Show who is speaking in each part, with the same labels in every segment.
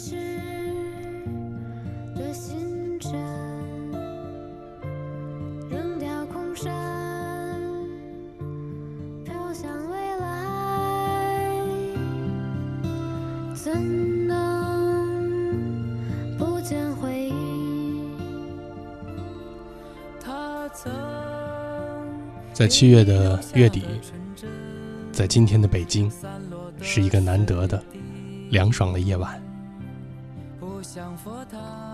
Speaker 1: 是的星辰，扔掉空山，飘向未来，怎能不见回忆？
Speaker 2: 他曾
Speaker 3: 在七月的月底，在今天的北京，是一个难得的凉爽的夜晚。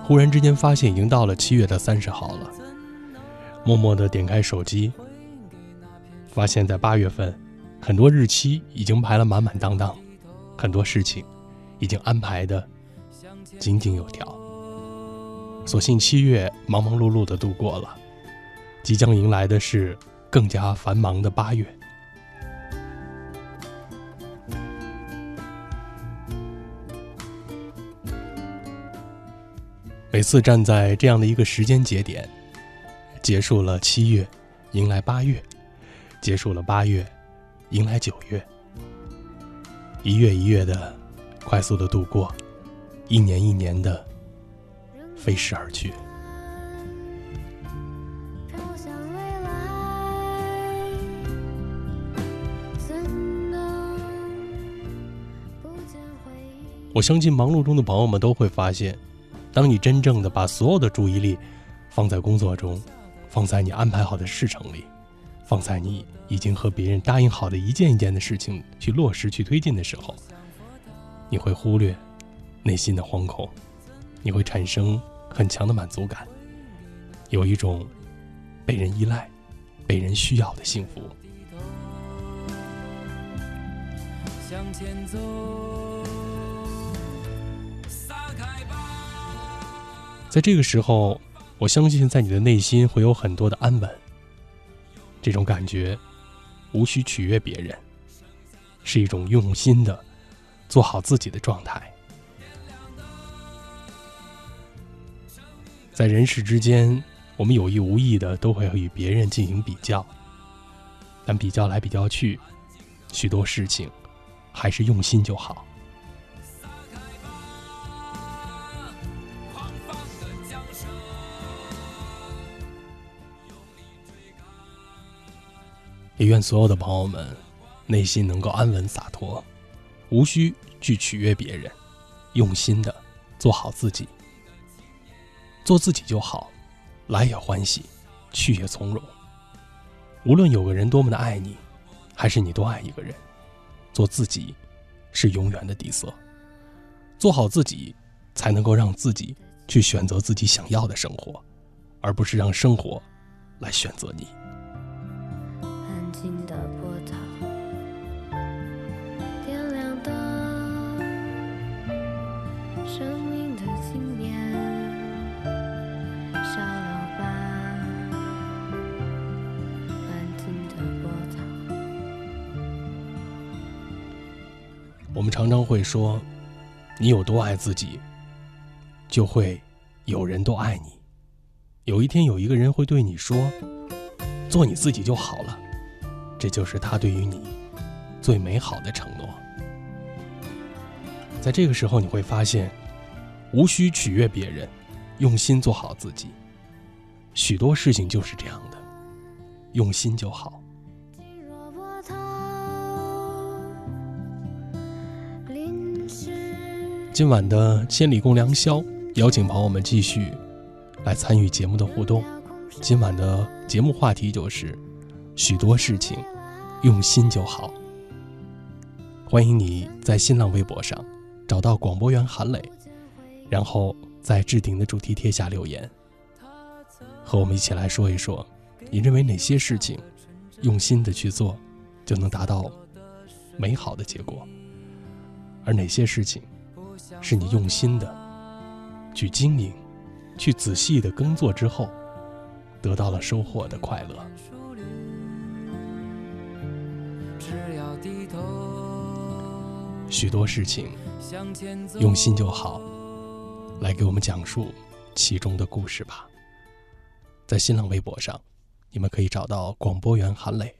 Speaker 3: 忽然之间发现已经到了七月的三十号了，默默的点开手机，发现在八月份，很多日期已经排了满满当当，很多事情已经安排的井井有条。所幸七月忙忙碌碌的度过了，即将迎来的是更加繁忙的八月。次站在这样的一个时间节点，结束了七月，迎来八月；结束了八月，迎来九月。一月一月的快速的度过，一年一年的飞逝而去。我相信忙碌中的朋友们都会发现，当你真正的把所有的注意力放在工作中，放在你安排好的事程里，放在你已经和别人答应好的一件一件的事情去落实、去推进的时候，你会忽略内心的惶恐，你会产生很强的满足感，有一种被人依赖、被人需要的幸福。
Speaker 2: 向前走，
Speaker 3: 在这个时候，我相信在你的内心会有很多的安稳。这种感觉，无需取悦别人，是一种用心的做好自己的状态。在人世之间，我们有意无意的都会与别人进行比较，但比较来比较去，许多事情还是用心就好。也愿所有的朋友们内心能够安稳洒脱，无需去取悦别人，用心的做好自己，做自己就好，来也欢喜，去也从容。无论有个人多么的爱你，还是你多爱一个人，做自己是永远的底色。做好自己，才能够让自己去选择自己想要的生活，而不是让生活来选择你。我们常常会说，你有多爱自己，就会有人多爱你。有一天，有一个人会对你说：“做你自己就好了。”这就是他对于你最美好的承诺。在这个时候，你会发现，无需取悦别人，用心做好自己。许多事情就是这样的，用心就好。今晚的千里共良宵，邀请朋友们继续来参与节目的互动。今晚的节目话题就是许多事情用心就好。欢迎你在新浪微博上找到广播员韩磊，然后在置顶的主题贴下留言，和我们一起来说一说，你认为哪些事情用心的去做，就能达到美好的结果，而哪些事情是你用心的去经营、去仔细的耕作之后，得到了收获的快乐。许多事情，用心就好，来给我们讲述其中的故事吧。在新浪微博上，你们可以找到广播员韩磊。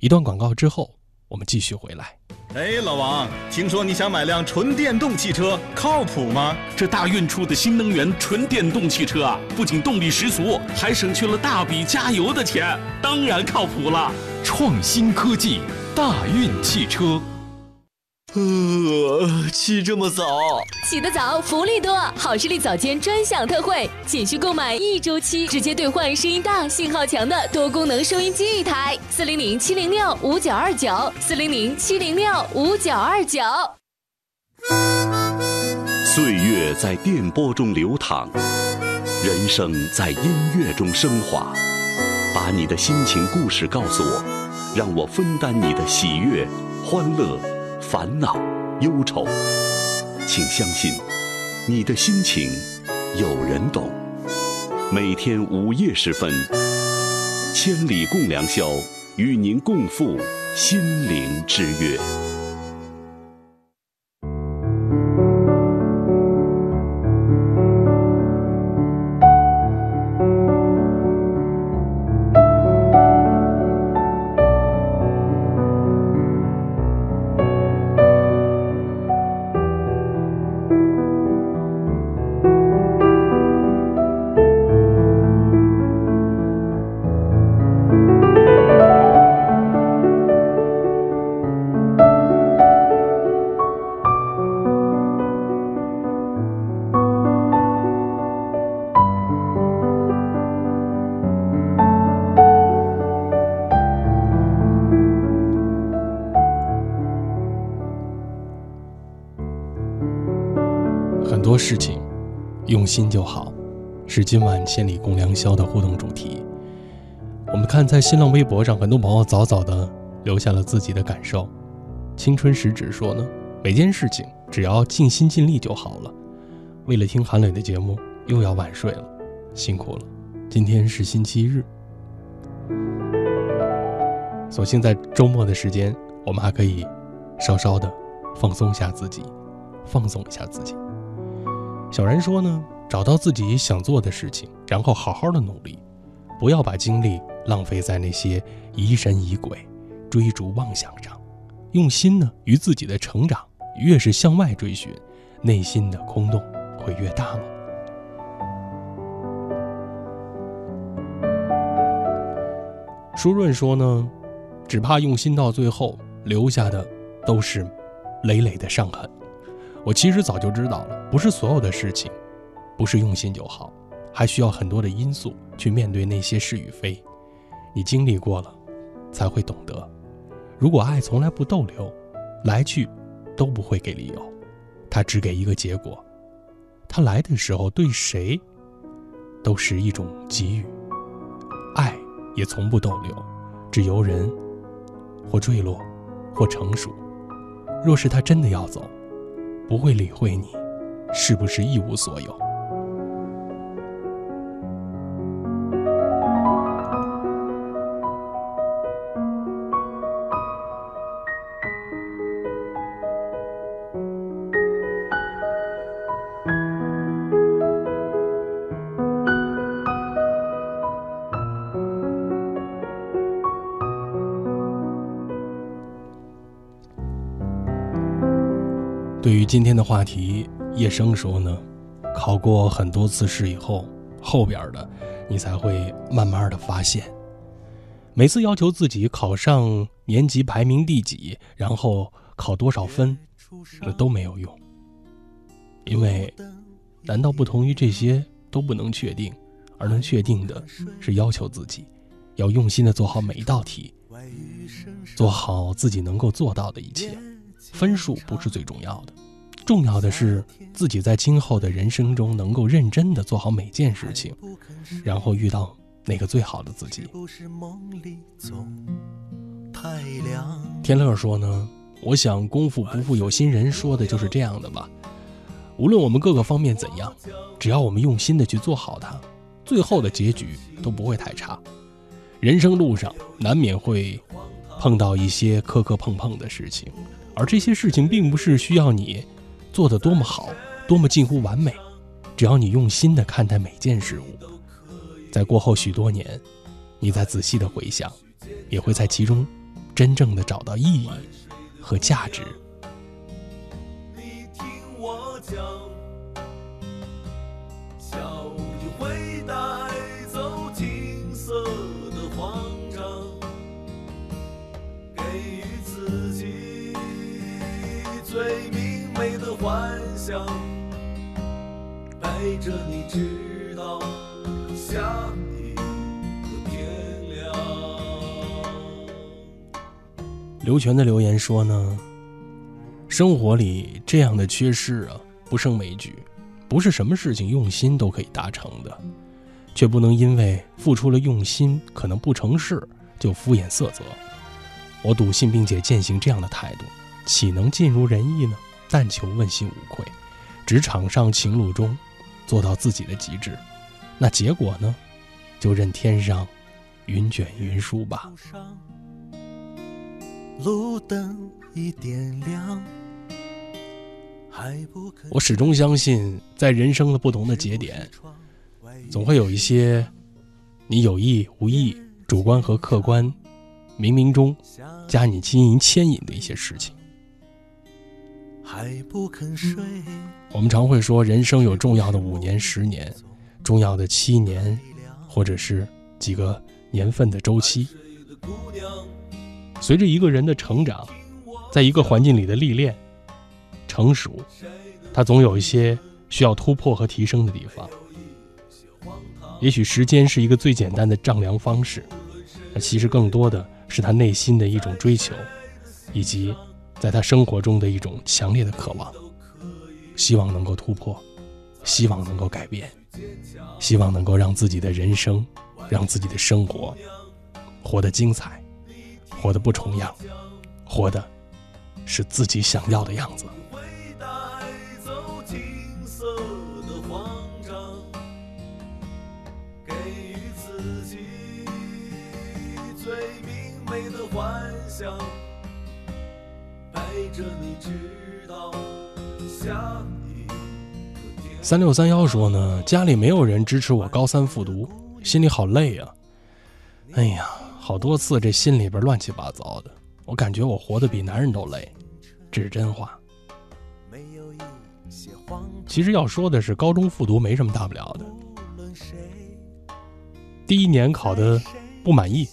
Speaker 3: 一段广告之后，我们继续回来。
Speaker 4: 哎，老王，听说你想买辆纯电动汽车，靠谱吗？
Speaker 5: 这大运出的新能源纯电动汽车啊，不仅动力十足，还省去了大笔加油的钱，当然靠谱了。
Speaker 6: 创新科技，大运汽车。
Speaker 7: 呃，起这么早？
Speaker 8: 起得早，福利多！好视力早间专享特惠，仅需购买一周期，直接兑换声音大、信号强的多功能收音机一台。四零零七零六五九二九，四零零七零六五九二九。
Speaker 9: 岁月在电波中流淌，人生在音乐中升华。把你的心情故事告诉我，让我分担你的喜悦、欢乐。烦恼、忧愁，请相信，你的心情有人懂。每天午夜时分，千里共良宵，与您共赴心灵之约。
Speaker 3: 今晚千里共良宵的互动主题。我们看在新浪微博上，很多朋友早早的留下了自己的感受。青春时只说呢，每件事情只要尽心尽力就好了。为了听韩磊的节目，又要晚睡了，辛苦了。今天是星期日，所幸在周末的时间，我们还可以稍稍的放松下自己，放松一下自己。小然说呢，找到自己想做的事情，然后好好的努力，不要把精力浪费在那些疑神疑鬼、追逐妄想上，用心呢与自己的成长。越是向外追寻，内心的空洞会越大吗？舒润说呢，只怕用心到最后，留下的都是累累的伤痕。我其实早就知道了，不是所有的事情，不是用心就好，还需要很多的因素去面对那些是与非。你经历过了，才会懂得。如果爱从来不逗留，来去都不会给理由，他只给一个结果。他来的时候对谁都是一种给予，爱也从不逗留，只由人或坠落，或成熟。若是他真的要走，不会理会你是不是一无所有。今天的话题，叶生说呢，考过很多次试以后，后边的你才会慢慢的发现，每次要求自己考上年级排名第几，然后考多少分，那都没有用，因为难道不同于这些都不能确定，而能确定的是要求自己，要用心的做好每一道题，做好自己能够做到的一切。分数不是最重要的，重要的是自己在今后的人生中能够认真的做好每件事情，然后遇到那个最好的自己。天乐说呢，我想功夫不负有心人说的就是这样的吧。无论我们各个方面怎样，只要我们用心的去做好它，最后的结局都不会太差。人生路上难免会碰到一些磕磕碰碰的事情。而这些事情并不是需要你做得多么好，多么近乎完美，只要你用心的看待每件事物，在过后许多年，你再仔细的回想，也会在其中真正的找到意义和价值。
Speaker 7: 你听我讲，陪着你直到下一个天亮。
Speaker 3: 刘全的留言说呢，生活里这样的缺失啊，不胜枚举，不是什么事情用心都可以达成的，却不能因为付出了用心可能不成事就敷衍塞责。我笃信并且践行这样的态度，岂能尽如人意呢？但求问心无愧，职场上情路中做到自己的极致，那结果呢，就任天上云卷云舒吧。
Speaker 7: 路灯已点亮，还不
Speaker 3: 我始终相信，在人生的不同的节点，总会有一些你有意无意、主观和客观、冥冥中加你经营牵引的一些事情。
Speaker 7: 还不肯睡，
Speaker 3: 我们常会说，人生有重要的五年、十年，重要的七年，或者是几个年份的周期。随着一个人的成长，在一个环境里的历练、成熟，他总有一些需要突破和提升的地方。也许时间是一个最简单的丈量方式，那其实更多的是他内心的一种追求，以及在他生活中的一种强烈的渴望，希望能够突破，希望能够改变，希望能够让自己的人生，让自己的生活活得精彩，活得不重样，活的是自己想要的样子。三六三幺说呢，家里没有人支持我高三复读，心里好累啊。哎呀，好多次这心里边乱七八糟的，我感觉我活得比男人都累，这是真话。其实要说的是，高中复读没什么大不了的。第一年考的不满意，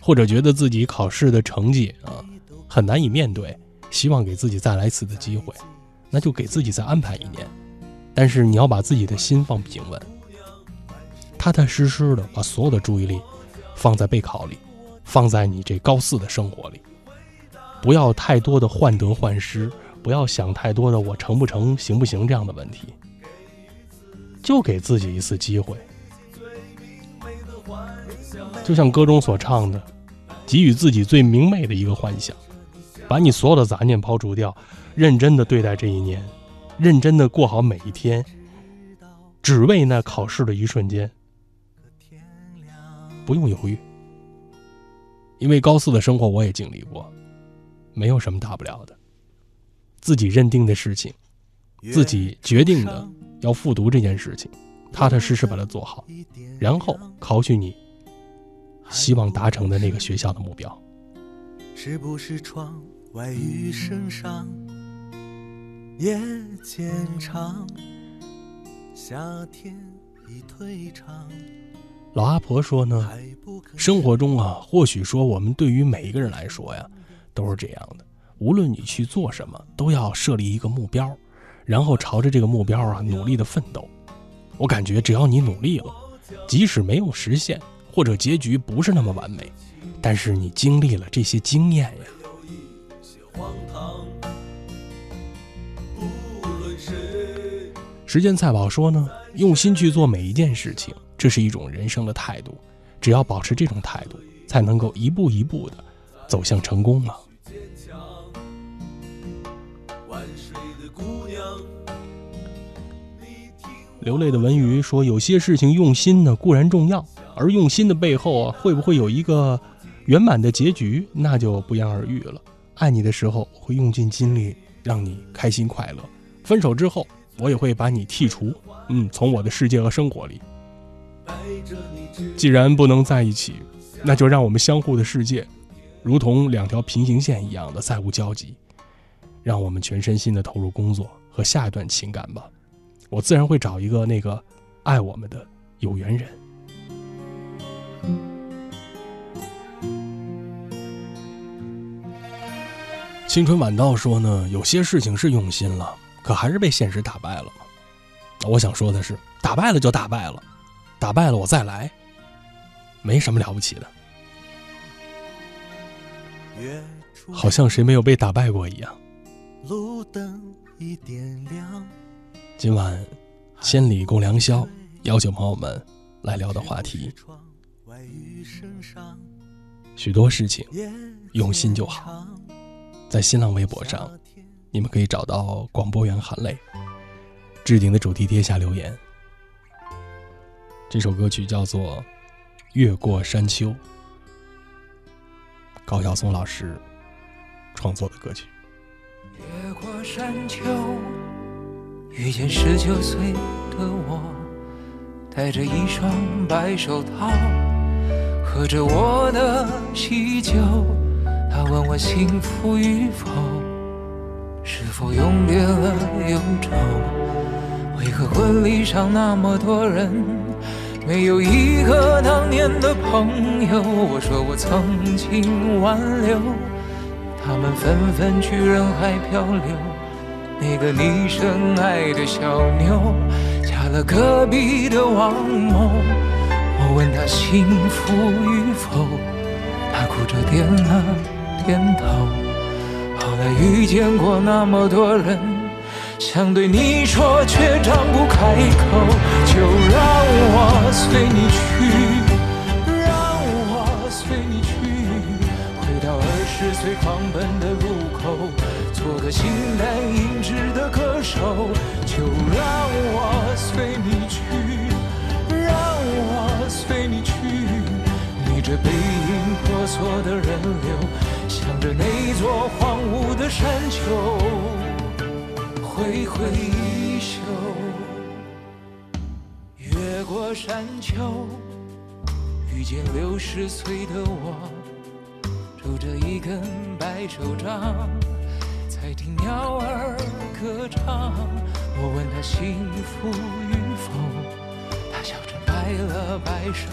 Speaker 3: 或者觉得自己考试的成绩啊很难以面对，希望给自己再来一次的机会，那就给自己再安排一年。但是你要把自己的心放平稳，踏踏实实的把所有的注意力放在备考里，放在你这高四的生活里，不要太多的患得患失，不要想太多的我成不成、行不行这样的问题，就给自己一次机会。就像歌中所唱的，给予自己最明媚的一个幻想，把你所有的杂念抛除掉，认真的对待这一年，认真的过好每一天，只为那考试的一瞬间，不用犹豫。因为高四的生活我也经历过，没有什么大不了的。自己认定的事情，自己决定的要复读这件事情，踏踏实实把它做好，然后考取你希望达成的那个学校的目标。
Speaker 7: 是不是窗外雨声上，夜渐长，夏天已退场，
Speaker 3: 老阿婆说呢，生活中啊，或许说我们对于每一个人来说呀，都是这样的。无论你去做什么，都要设立一个目标，然后朝着这个目标啊努力的奋斗。我感觉只要你努力了，即使没有实现，或者结局不是那么完美，但是你经历了这些经验呀，
Speaker 7: 荒唐。无论谁，
Speaker 3: 时间菜宝说呢，用心去做每一件事情，这是一种人生的态度。只要保持这种态度，才能够一步一步的走向成功嘛。
Speaker 7: 坚强，万水的姑娘，你听
Speaker 3: 流泪的文鱼说，有些事情用心呢固然重要，而用心的背后啊，会不会有一个圆满的结局，那就不言而喻了。爱你的时候，我会用尽精力让你开心快乐；分手之后，我也会把你剔除，嗯，从我的世界和生活里。既然不能在一起，那就让我们相互的世界如同两条平行线一样的再无交集。让我们全身心的投入工作和下一段情感吧。我自然会找一个那个爱我们的有缘人。青春晚到说呢，有些事情是用心了，可还是被现实打败了。我想说的是，打败了就打败了，打败了我再来，没什么了不起的。好像谁没有被打败过一样。
Speaker 7: 路灯已点亮。
Speaker 3: 今晚千里共良宵，邀请朋友们来聊的话题，许多事情用心就好。在新浪微博上，你们可以找到广播员韩磊置顶的主题贴下留言。这首歌曲叫做《越过山丘》，高晓松老师创作的歌曲。
Speaker 2: 越过山丘，遇见十九岁的我，戴着一双白手套，喝着我的喜酒。他问我幸福与否，是否永别了忧愁？为何婚礼上那么多人，没有一个当年的朋友？我说我曾经挽留，他们纷纷去人海漂流。那个你深爱的小妞，嫁了隔壁的王某。我问他幸福与否，他哭着点了。点头。后来遇见过那么多人，想对你说却张不开口。就让我随你去，让我随你去，回到二十岁狂奔的路口，做个形单影只的歌手。就让我随你去，让我随你去，逆着背影婆娑的人流。向着那座荒芜的山丘挥挥衣袖，越过山丘，遇见六十岁的我，拄着一根白手杖，在听鸟儿歌唱。我问他幸福与否，他笑着摆了摆手，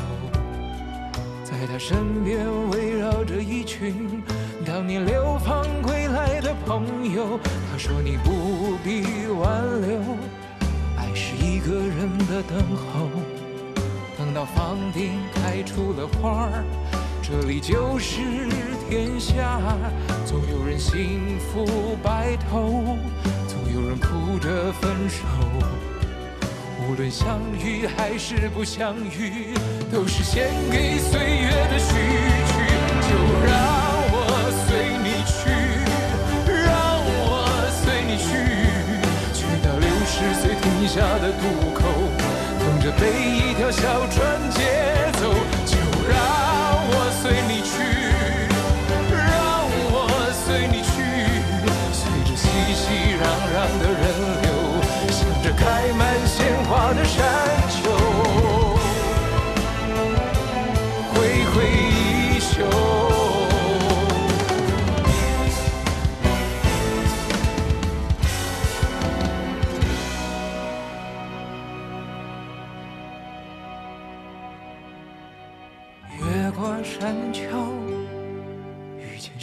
Speaker 2: 在他身边围绕着一群。当年流放归来的朋友，他说你不必挽留，爱是一个人的等候。等到房顶开出了花儿，这里就是天下。总有人幸福白头，总有人哭着分手。无论相遇还是不相遇，都是献给岁月的序曲。就让。下的渡口，等着被一条小船接走。就让我随你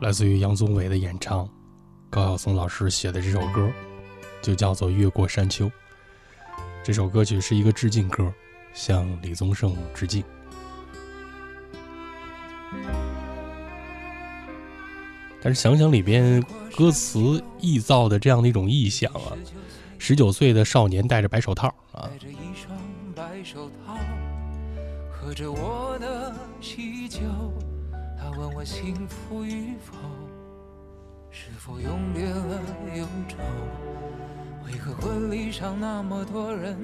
Speaker 3: 来自于杨宗纬的演唱，高晓松老师写的这首歌，就叫做《越过山丘》。这首歌曲是一个致敬歌，向李宗盛致敬。但是想想里边歌词臆造的这样的一种意象啊，十九岁的少年戴着白手套啊，戴着一双白手套
Speaker 2: 喝着我的喜酒，他问我幸福与否，是否永别了忧愁？为何婚礼上那么多人，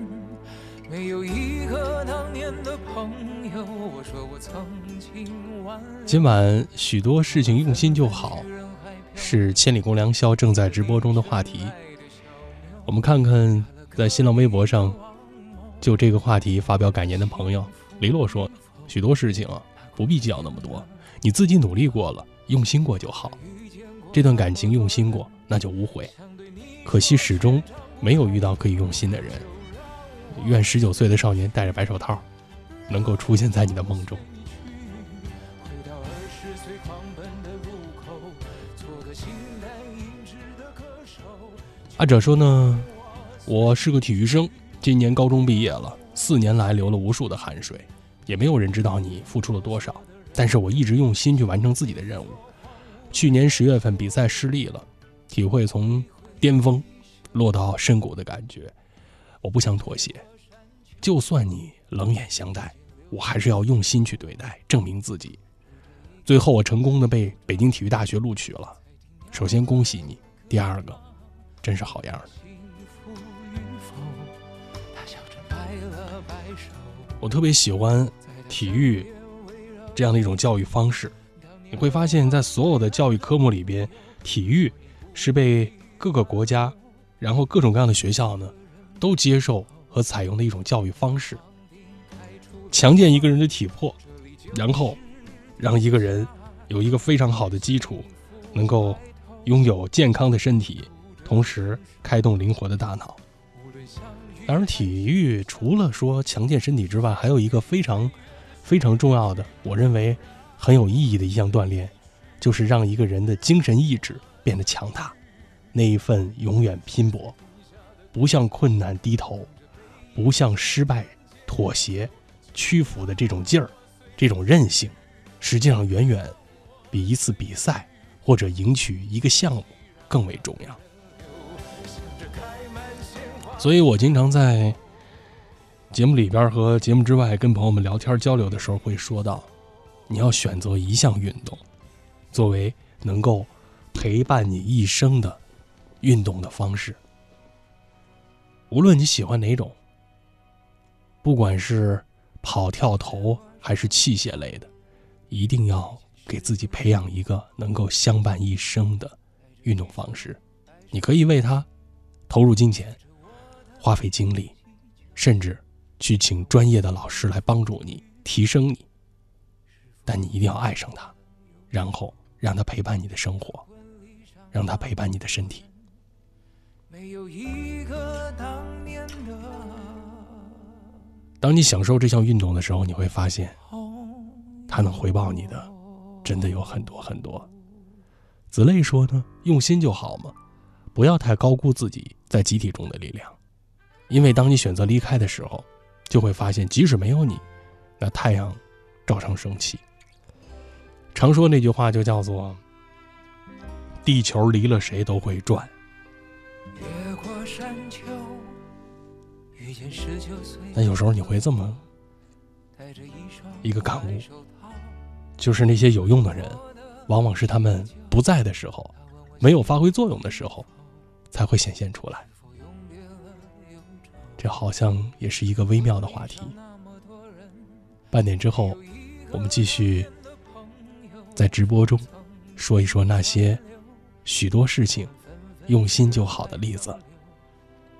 Speaker 2: 没有一个当年的朋友？我说我曾经挽
Speaker 3: 今晚许多事情用心就好，是千里共良宵正在直播中的话题。我们看看在新浪微博上就这个话题发表感言的朋友，雷洛说：“许多事情啊，不必计较那么多，你自己努力过了，用心过就好。这段感情用心过，那就无悔。可惜始终没有遇到可以用心的人。愿十九岁的少年戴着白手套，能够出现在你的梦中。”
Speaker 2: 回到二十岁狂奔的路口，做个形单影只的歌手。
Speaker 3: 阿哲说呢，我是个体育生，今年高中毕业了，四年来流了无数的汗水，也没有人知道你付出了多少，但是我一直用心去完成自己的任务。去年十月份比赛失利了，体会从巅峰落到深谷的感觉，我不想妥协，就算你冷眼相待，我还是要用心去对待，证明自己。最后我成功的被北京体育大学录取了，首先恭喜你，第二个。真是好样的！我特别喜欢体育这样的一种教育方式。你会发现在所有的教育科目里边，体育是被各个国家，然后各种各样的学校呢，都接受和采用的一种教育方式。强健一个人的体魄，然后让一个人有一个非常好的基础，能够拥有健康的身体。同时开动灵活的大脑。当然，体育除了说强健身体之外，还有一个非常非常重要的，我认为很有意义的一项锻炼，就是让一个人的精神意志变得强大。那一份永远拼搏，不向困难低头，不向失败妥协、屈服的这种劲儿，这种韧性，实际上远远比一次比赛或者赢取一个项目更为重要。所以我经常在节目里边和节目之外跟朋友们聊天交流的时候，会说到，你要选择一项运动，作为能够陪伴你一生的运动的方式。无论你喜欢哪种，不管是跑跳投还是器械类的，一定要给自己培养一个能够相伴一生的运动方式。你可以为它投入金钱。花费精力，甚至去请专业的老师来帮助你提升你。但你一定要爱上他，然后让他陪伴你的生活，让他陪伴你的身体。当你享受这项运动的时候，你会发现，他能回报你的真的有很多很多。子类说呢：“用心就好嘛，不要太高估自己在集体中的力量。”因为当你选择离开的时候，就会发现，即使没有你，那太阳照常升起。常说那句话就叫做“地球离了谁都会转”。那有时候你会这么一个感悟，就是那些有用的人，往往是他们不在的时候，没有发挥作用的时候，才会显现出来。这好像也是一个微妙的话题。半点之后，我们继续在直播中说一说那些许多事情用心就好的例子。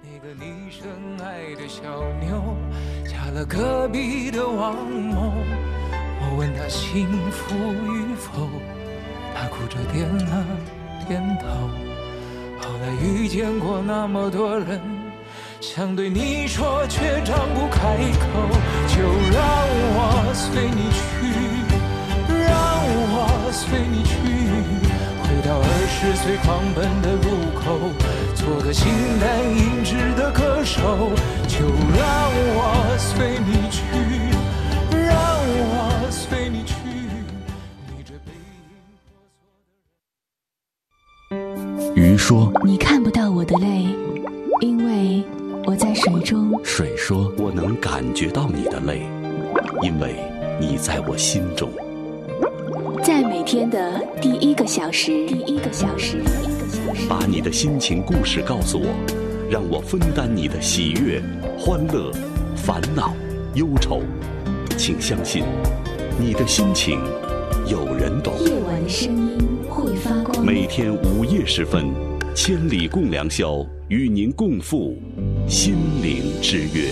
Speaker 2: 那个你深爱的小妞，嫁了隔壁的王某。我问她幸福与否，她哭着点了点头。后来遇见过那么多人。想对你说，却张不开口。就让我随你去，让我随你去，回到二十岁狂奔的路口，做个形单影只的歌手。就让我随你去，
Speaker 6: 说：“
Speaker 10: 你看不到我的泪，因为。”我在水中。
Speaker 9: 水说：“我能感觉到你的泪，因为你在我心中。
Speaker 10: 在每天的第一个小时，第一个小时，第一个小时，
Speaker 9: 把你的心情故事告诉我，让我分担你的喜悦、欢乐、烦恼、忧愁。请相信，你的心情有人懂。
Speaker 10: 夜晚的声音。
Speaker 9: 每天午夜时分，千里共良宵，与您共赴心灵之约。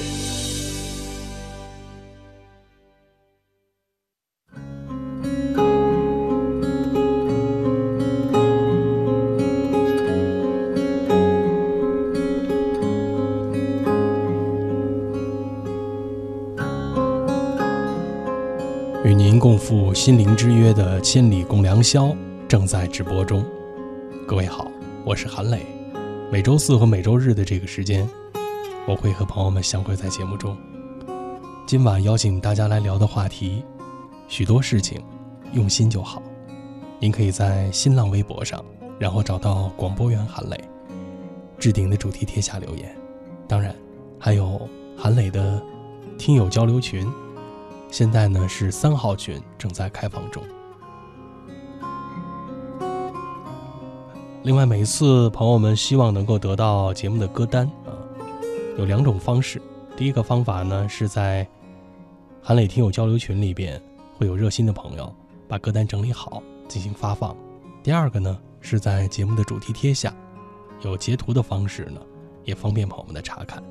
Speaker 3: 与您共赴心灵之约的《千里共良宵》正在直播中。各位好，我是韩磊。每周四和每周日的这个时间，我会和朋友们相会在节目中。今晚邀请大家来聊的话题，许多事情用心就好。您可以在新浪微博上，然后找到广播员韩磊，置顶的主题贴下留言。当然，还有韩磊的听友交流群。现在呢是三号群正在开放中。另外，每一次朋友们希望能够得到节目的歌单啊，有两种方式。第一个方法呢是在韩磊听友交流群里边会有热心的朋友把歌单整理好进行发放。第二个呢是在节目的主题贴下有截图的方式呢，也方便朋友们的查看。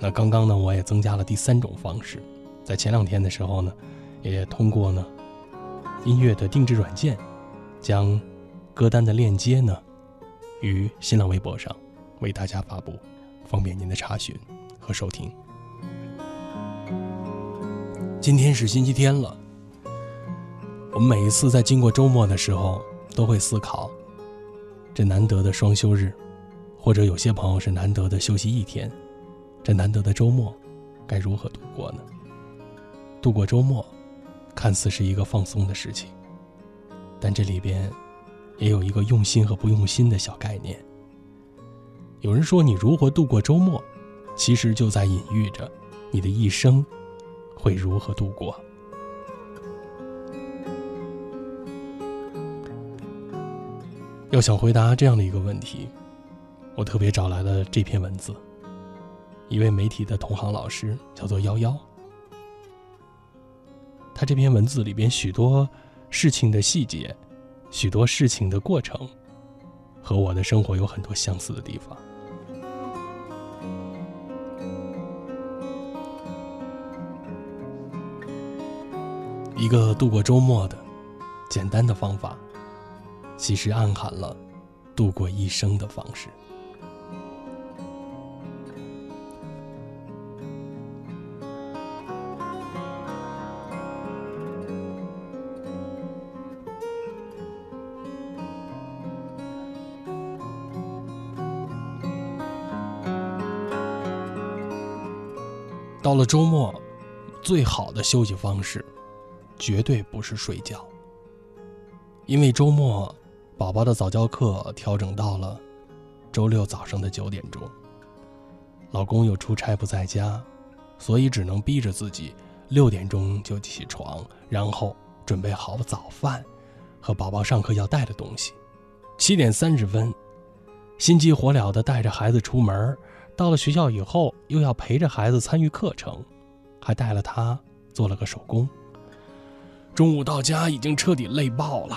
Speaker 3: 那刚刚呢我也增加了第三种方式。在前两天的时候呢，也通过呢音乐的定制软件，将歌单的链接呢于新浪微博上为大家发布，方便您的查询和收听。今天是星期天了，我们每一次在经过周末的时候，都会思考这难得的双休日，或者有些朋友是难得的休息一天，这难得的周末该如何度过呢？度过周末，看似是一个放松的事情，但这里边也有一个用心和不用心的小概念。有人说，你如何度过周末，其实就在隐喻着你的一生会如何度过。要想回答这样的一个问题，我特别找来了这篇文字，一位媒体的同行老师，叫做幺幺。他这篇文字里边许多事情的细节，许多事情的过程，和我的生活有很多相似的地方。一个度过周末的简单的方法，其实暗含了度过一生的方式。到了周末，最好的休息方式，绝对不是睡觉。因为周末，宝宝的早教课调整到了周六早上的九点钟。老公又出差不在家，所以只能逼着自己六点钟就起床，然后准备好早饭和宝宝上课要带的东西。七点三十分，心急火燎的带着孩子出门。到了学校以后，又要陪着孩子参与课程，还带了他做了个手工。中午到家已经彻底累爆了，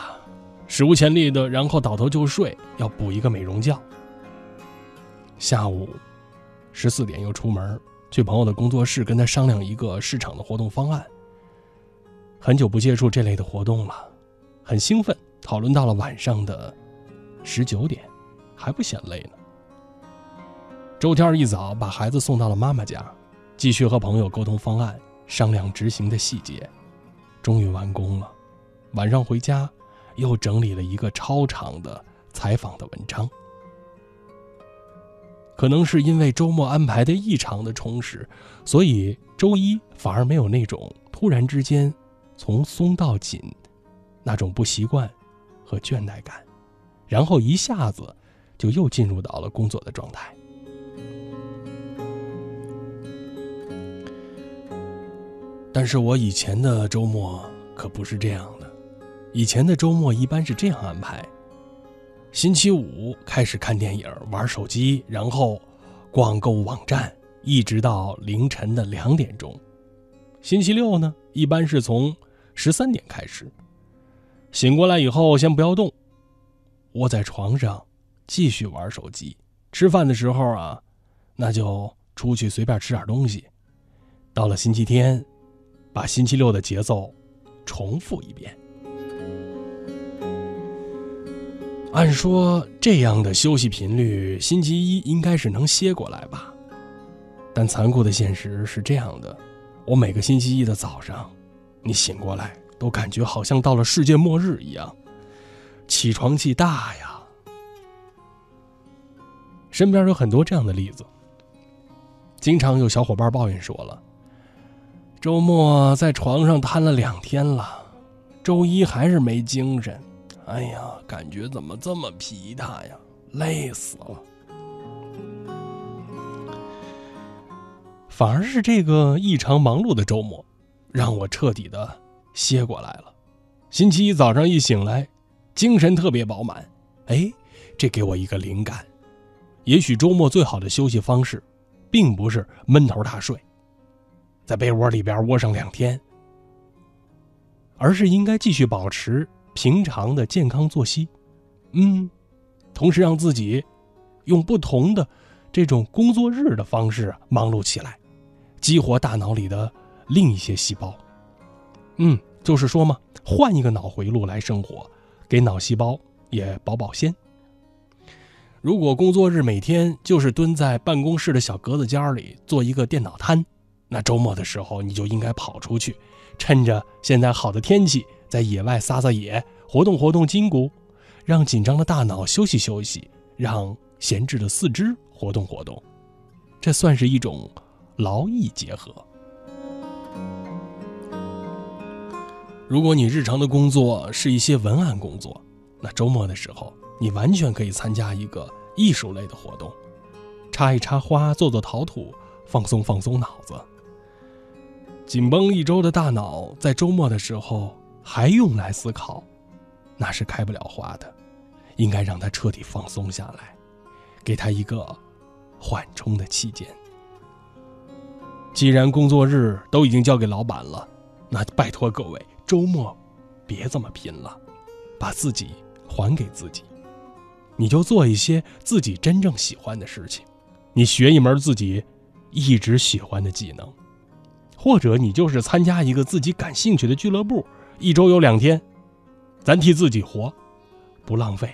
Speaker 3: 史无前例的，然后倒头就睡，要补一个美容觉。下午十四点又出门去朋友的工作室，跟他商量一个市场的活动方案。很久不接触这类的活动了，很兴奋，讨论到了晚上的十九点，还不嫌累呢。周天一早把孩子送到了妈妈家，继续和朋友沟通方案，商量执行的细节，终于完工了。晚上回家，又整理了一个超长的采访的文章。可能是因为周末安排的异常的充实，所以周一反而没有那种突然之间从松到紧那种不习惯和倦怠感，然后一下子就又进入到了工作的状态。但是我以前的周末可不是这样的，以前的周末一般是这样安排：星期五开始看电影、玩手机，然后逛购物网站，一直到凌晨的两点钟。星期六呢，一般是从十三点开始。醒过来以后，先不要动，窝在床上继续玩手机。吃饭的时候啊，那就出去随便吃点东西。到了星期天。把星期六的节奏重复一遍。按说这样的休息频率，星期一应该是能歇过来吧？但残酷的现实是这样的：我每个星期一的早上，你醒过来都感觉好像到了世界末日一样，起床气大呀。身边有很多这样的例子，经常有小伙伴抱怨说了。周末在床上瘫了两天了，周一还是没精神。哎呀，感觉怎么这么疲沓呀，累死了。反而是这个异常忙碌的周末，让我彻底的歇过来了。星期一早上一醒来，精神特别饱满。哎，这给我一个灵感：也许周末最好的休息方式，并不是闷头大睡。在被窝里边窝上两天，而是应该继续保持平常的健康作息，嗯，同时让自己用不同的这种工作日的方式忙碌起来，激活大脑里的另一些细胞，嗯，就是说嘛，换一个脑回路来生活，给脑细胞也保保鲜。如果工作日每天就是蹲在办公室的小格子间里做一个电脑瘫。那周末的时候，你就应该跑出去，趁着现在好的天气，在野外撒撒野，活动活动筋骨，让紧张的大脑休息休息，让闲置的四肢活动活动，这算是一种劳逸结合。如果你日常的工作是一些文案工作，那周末的时候，你完全可以参加一个艺术类的活动，插一插花，做做陶土，放松放松脑子。紧绷一周的大脑，在周末的时候还用来思考，那是开不了花的。应该让它彻底放松下来，给他一个缓冲的期间。既然工作日都已经交给老板了，那拜托各位，周末别这么拼了，把自己还给自己。你就做一些自己真正喜欢的事情，你学一门自己一直喜欢的技能。或者你就是参加一个自己感兴趣的俱乐部，一周有两天，咱替自己活，不浪费。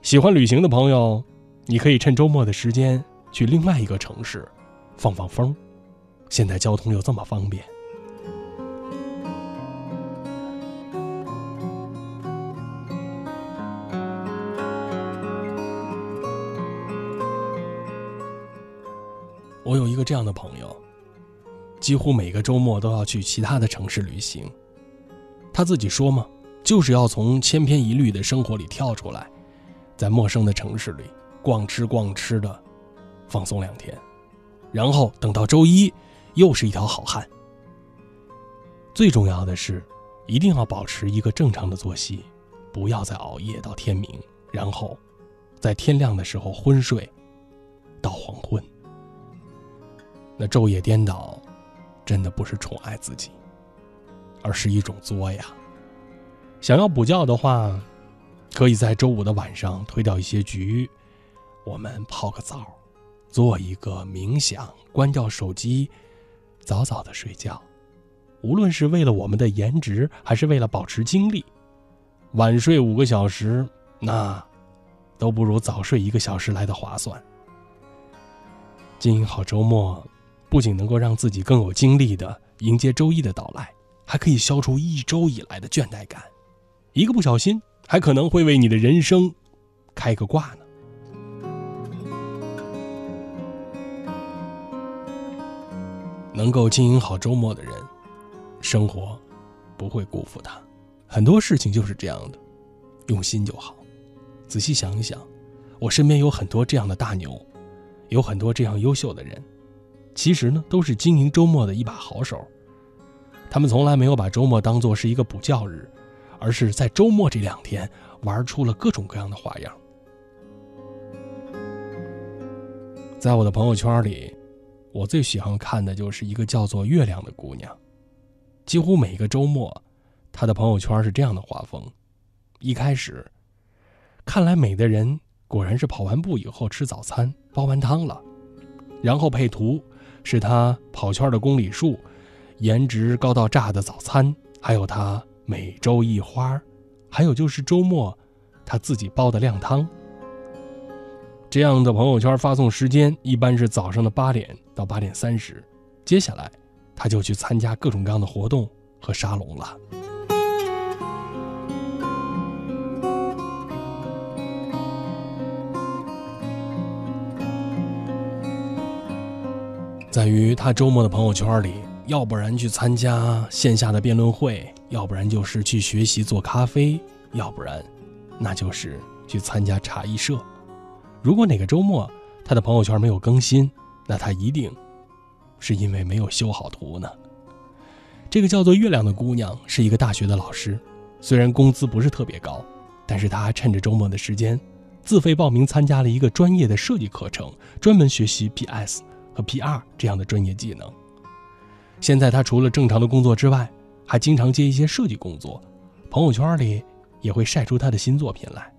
Speaker 3: 喜欢旅行的朋友，你可以趁周末的时间去另外一个城市，放放风。现在交通又这么方便。我有一个这样的朋友。几乎每个周末都要去其他的城市旅行，他自己说嘛，就是要从千篇一律的生活里跳出来，在陌生的城市里逛吃逛吃的，放松两天，然后等到周一又是一条好汉。最重要的是，一定要保持一个正常的作息，不要再熬夜到天明，然后在天亮的时候昏睡到黄昏，那昼夜颠倒。真的不是宠爱自己，而是一种作呀。想要补觉的话，可以在周五的晚上推掉一些局，我们泡个澡，做一个冥想，关掉手机，早早的睡觉。无论是为了我们的颜值，还是为了保持精力，晚睡五个小时，那都不如早睡一个小时来的划算。经营好周末。不仅能够让自己更有精力的迎接周一的到来，还可以消除一周以来的倦怠感。一个不小心，还可能会为你的人生开个挂呢。能够经营好周末的人，生活不会辜负他。很多事情就是这样的，用心就好。仔细想一想，我身边有很多这样的大牛，有很多这样优秀的人。其实呢都是经营周末的一把好手。他们从来没有把周末当作是一个补觉日，而是在周末这两天玩出了各种各样的花样。在我的朋友圈里，我最喜欢看的就是一个叫做月亮的姑娘。几乎每个周末，她的朋友圈是这样的画风：一开始，看来美的人果然是跑完步以后吃早餐、煲完汤了。然后配图是他跑圈的公里数。颜值高到炸的早餐，还有他每周一花还有就是周末他自己煲的靓汤。这样的朋友圈发送时间一般是早上的八点到八点三十，接下来他就去参加各种各样的活动和沙龙了。在于他周末的朋友圈里。要不然去参加线下的辩论会，要不然就是去学习做咖啡，要不然，那就是去参加茶艺社。如果哪个周末他的朋友圈没有更新，那他一定是因为没有修好图呢。这个叫做月亮的姑娘是一个大学的老师，虽然工资不是特别高，但是她趁着周末的时间，自费报名参加了一个专业的设计课程，专门学习 PS 和 PR 这样的专业技能。现在他除了正常的工作之外，还经常接一些设计工作，朋友圈里也会晒出他的新作品来。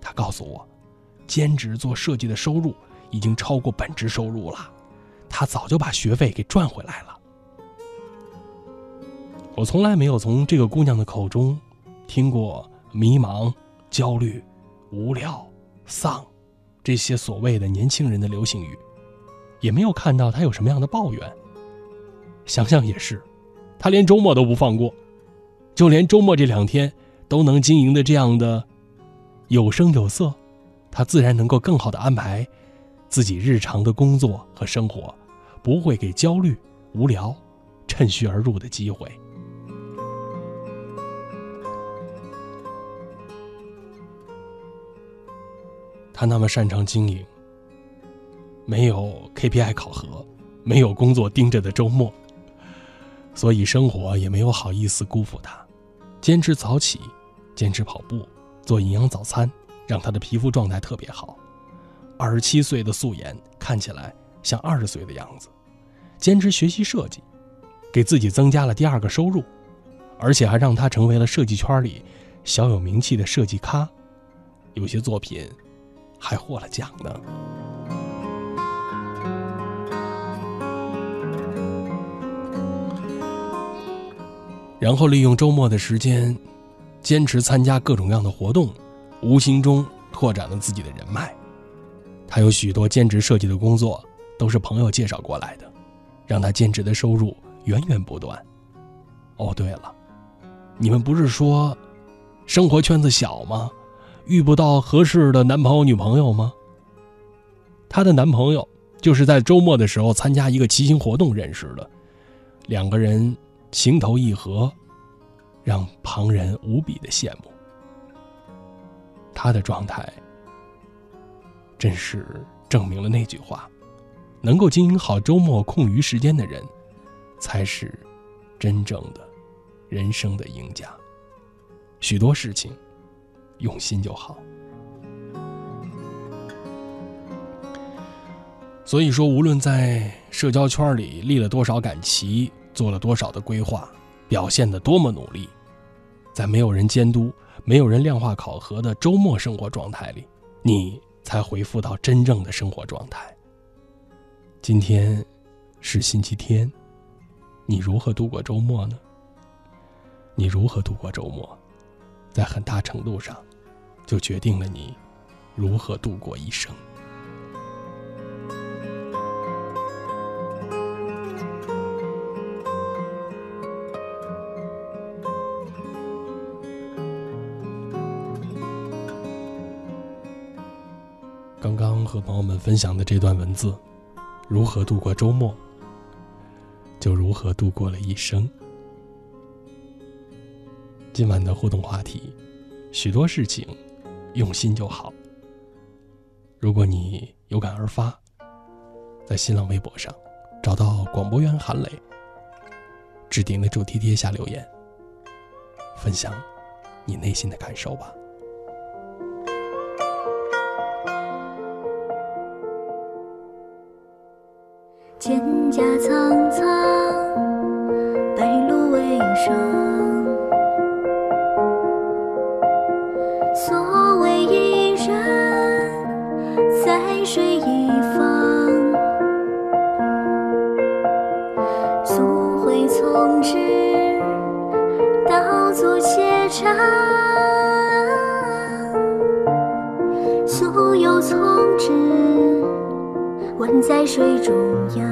Speaker 3: 他告诉我，兼职做设计的收入已经超过本职收入了，他早就把学费给赚回来了。我从来没有从这个姑娘的口中听过迷茫、焦虑、无聊、丧这些所谓的年轻人的流行语，也没有看到他有什么样的抱怨。想想也是，他连周末都不放过，就连周末这两天都能经营的这样的有声有色，他自然能够更好的安排自己日常的工作和生活，不会给焦虑、无聊趁虚而入的机会。他那么擅长经营，没有 KPI 考核，没有工作盯着的周末。所以生活也没有好意思辜负他，坚持早起，坚持跑步，做营养早餐，让他的皮肤状态特别好。二十七岁的素颜看起来像二十岁的样子。坚持学习设计，给自己增加了第二个收入，而且还让他成为了设计圈里小有名气的设计咖，有些作品还获了奖呢。然后利用周末的时间，坚持参加各种各样的活动，无形中拓展了自己的人脉。他有许多兼职设计的工作，都是朋友介绍过来的，让他兼职的收入源源不断。哦，对了，你们不是说生活圈子小吗？遇不到合适的男朋友女朋友吗？她的男朋友就是在周末的时候参加一个骑行活动认识的，两个人。情投意合，让旁人无比的羡慕。他的状态，真是证明了那句话：能够经营好周末空余时间的人，才是真正的人生的赢家。许多事情，用心就好。所以说，无论在社交圈里立了多少杆旗。做了多少的规划，表现的多么努力，在没有人监督、没有人量化考核的周末生活状态里，你才回复到真正的生活状态。今天是星期天，你如何度过周末呢？你如何度过周末，在很大程度上，就决定了你如何度过一生。和朋友们分享的这段文字，如何度过周末，就如何度过了一生。今晚的互动话题，许多事情用心就好。如果你有感而发，在新浪微博上找到广播员韩磊，置顶的主题贴下留言，分享你内心的感受吧。
Speaker 1: 蒹葭苍苍，白露为霜。所谓伊人，在水一方。溯洄从之，道阻且长。溯游从之。宛在水中央，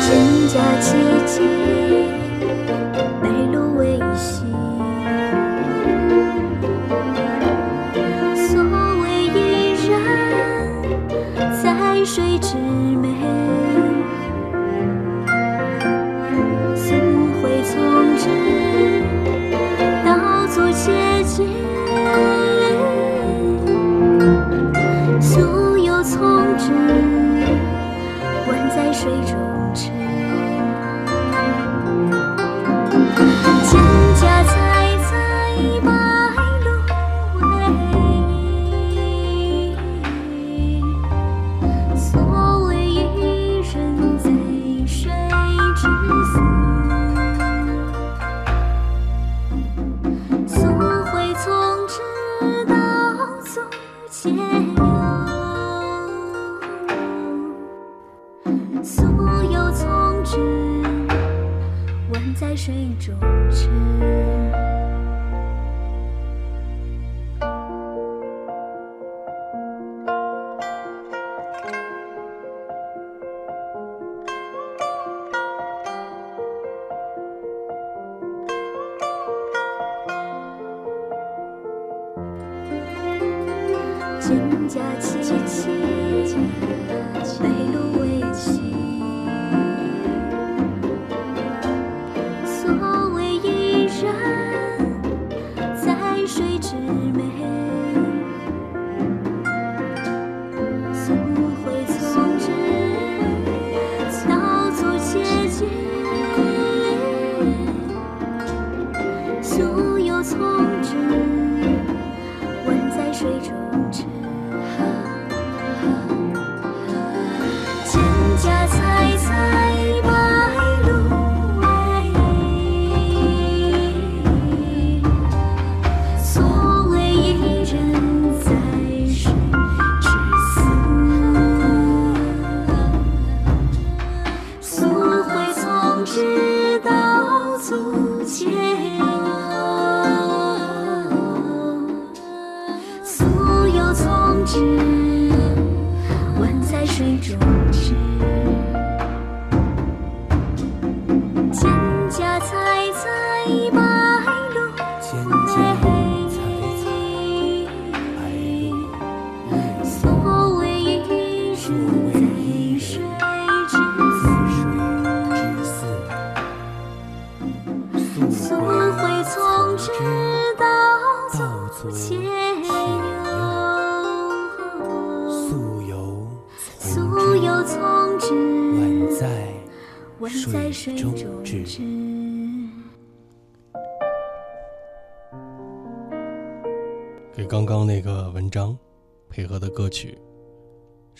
Speaker 1: 蒹葭萋萋，采，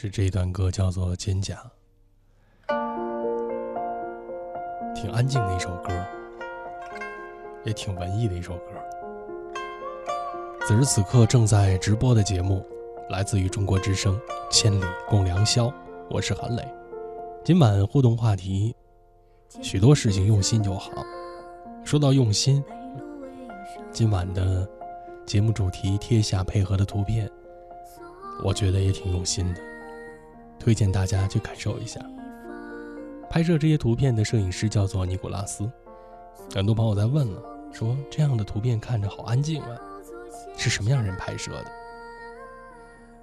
Speaker 3: 是这一段歌，叫做《蒹葭》，挺安静的一首歌，也挺文艺的一首歌。此时此刻正在直播的节目，来自于中国之声《千里共良宵》，我是韩磊。今晚互动话题：许多事情用心就好。说到用心，今晚的节目主题贴下配合的图片，我觉得也挺用心的，推荐大家去感受一下。拍摄这些图片的摄影师叫做尼古拉斯，很多朋友在问了，说这样的图片看着好安静啊，是什么样人拍摄的？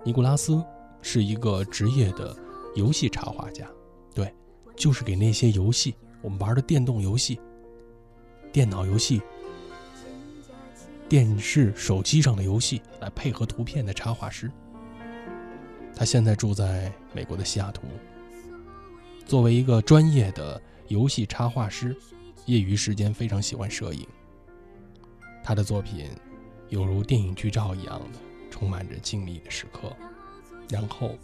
Speaker 3: 尼古拉斯是一个职业的游戏插画家，对，就是给那些游戏我们玩的电动游戏、电脑游戏。电视、手机上的游戏来配合图片的插画师，他现在住在美国的西雅图。作为一个专业的游戏插画师，业余时间非常喜欢摄影。他的作品犹如电影剧照一样的，充满着静谧的时刻。然后，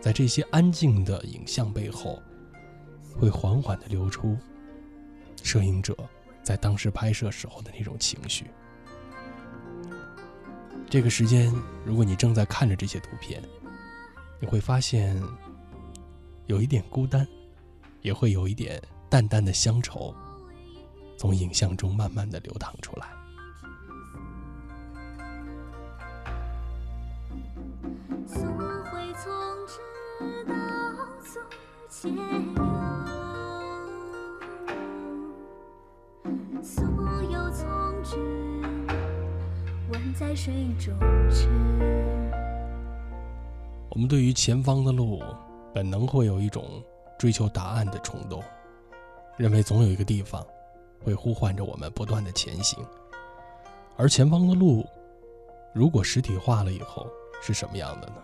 Speaker 3: 在这些安静的影像背后，会缓缓地流出摄影者在当时拍摄时候的那种情绪。这个时间，如果你正在看着这些图片，你会发现有一点孤单，也会有一点淡淡的乡愁，从影像中慢慢的流淌出来。
Speaker 1: 溯洄从直到足前游，溯游从直，宛在水中驰。
Speaker 3: 我们对于前方的路，本能会有一种追求答案的冲动，认为总有一个地方会呼唤着我们不断的前行。而前方的路，如果实体化了以后是什么样的呢？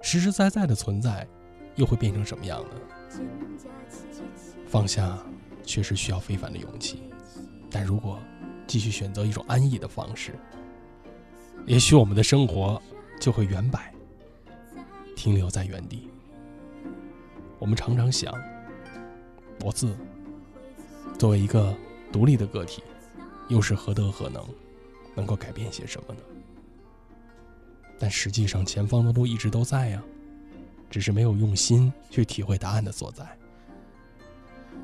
Speaker 3: 实实在在的存在，又会变成什么样呢？放下确实需要非凡的勇气，但如果继续选择一种安逸的方式，也许我们的生活就会圆摆。停留在原地。我们常常想，我自作为一个独立的个体，又是何德何能，能够改变些什么呢？但实际上，前方的路一直都在呀，只是没有用心去体会答案的所在。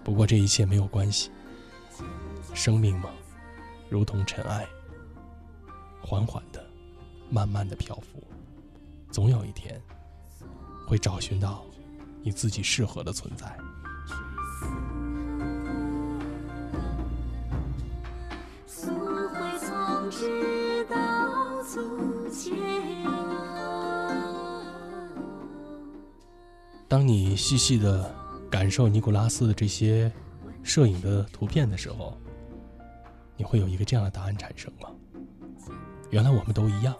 Speaker 3: 不过这一切没有关系，生命嘛，如同尘埃，缓缓的、慢慢的漂浮，总有一天。会找寻到你自己适合的存在。当你细细的感受尼古拉斯的这些摄影的图片的时候，你会有一个这样的答案产生吗？原来我们都一样，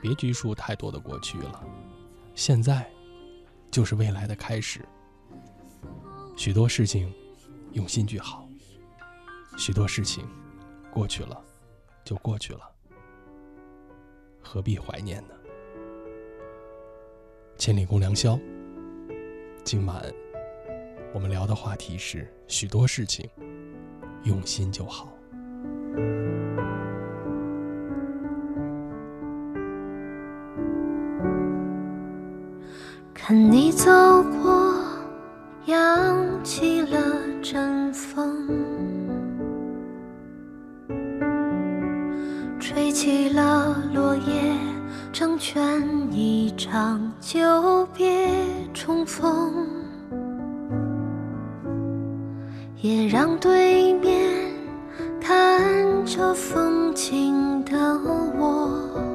Speaker 3: 别拘束太多的过去了。现在，就是未来的开始。许多事情，用心去好。许多事情，过去了，就过去了，何必怀念呢？千里共良宵。今晚，我们聊的话题是许多事情，用心就好。
Speaker 1: 看你走过，扬起了阵风，吹起了落叶，成全一场久别重逢，也让对面看着风景的我。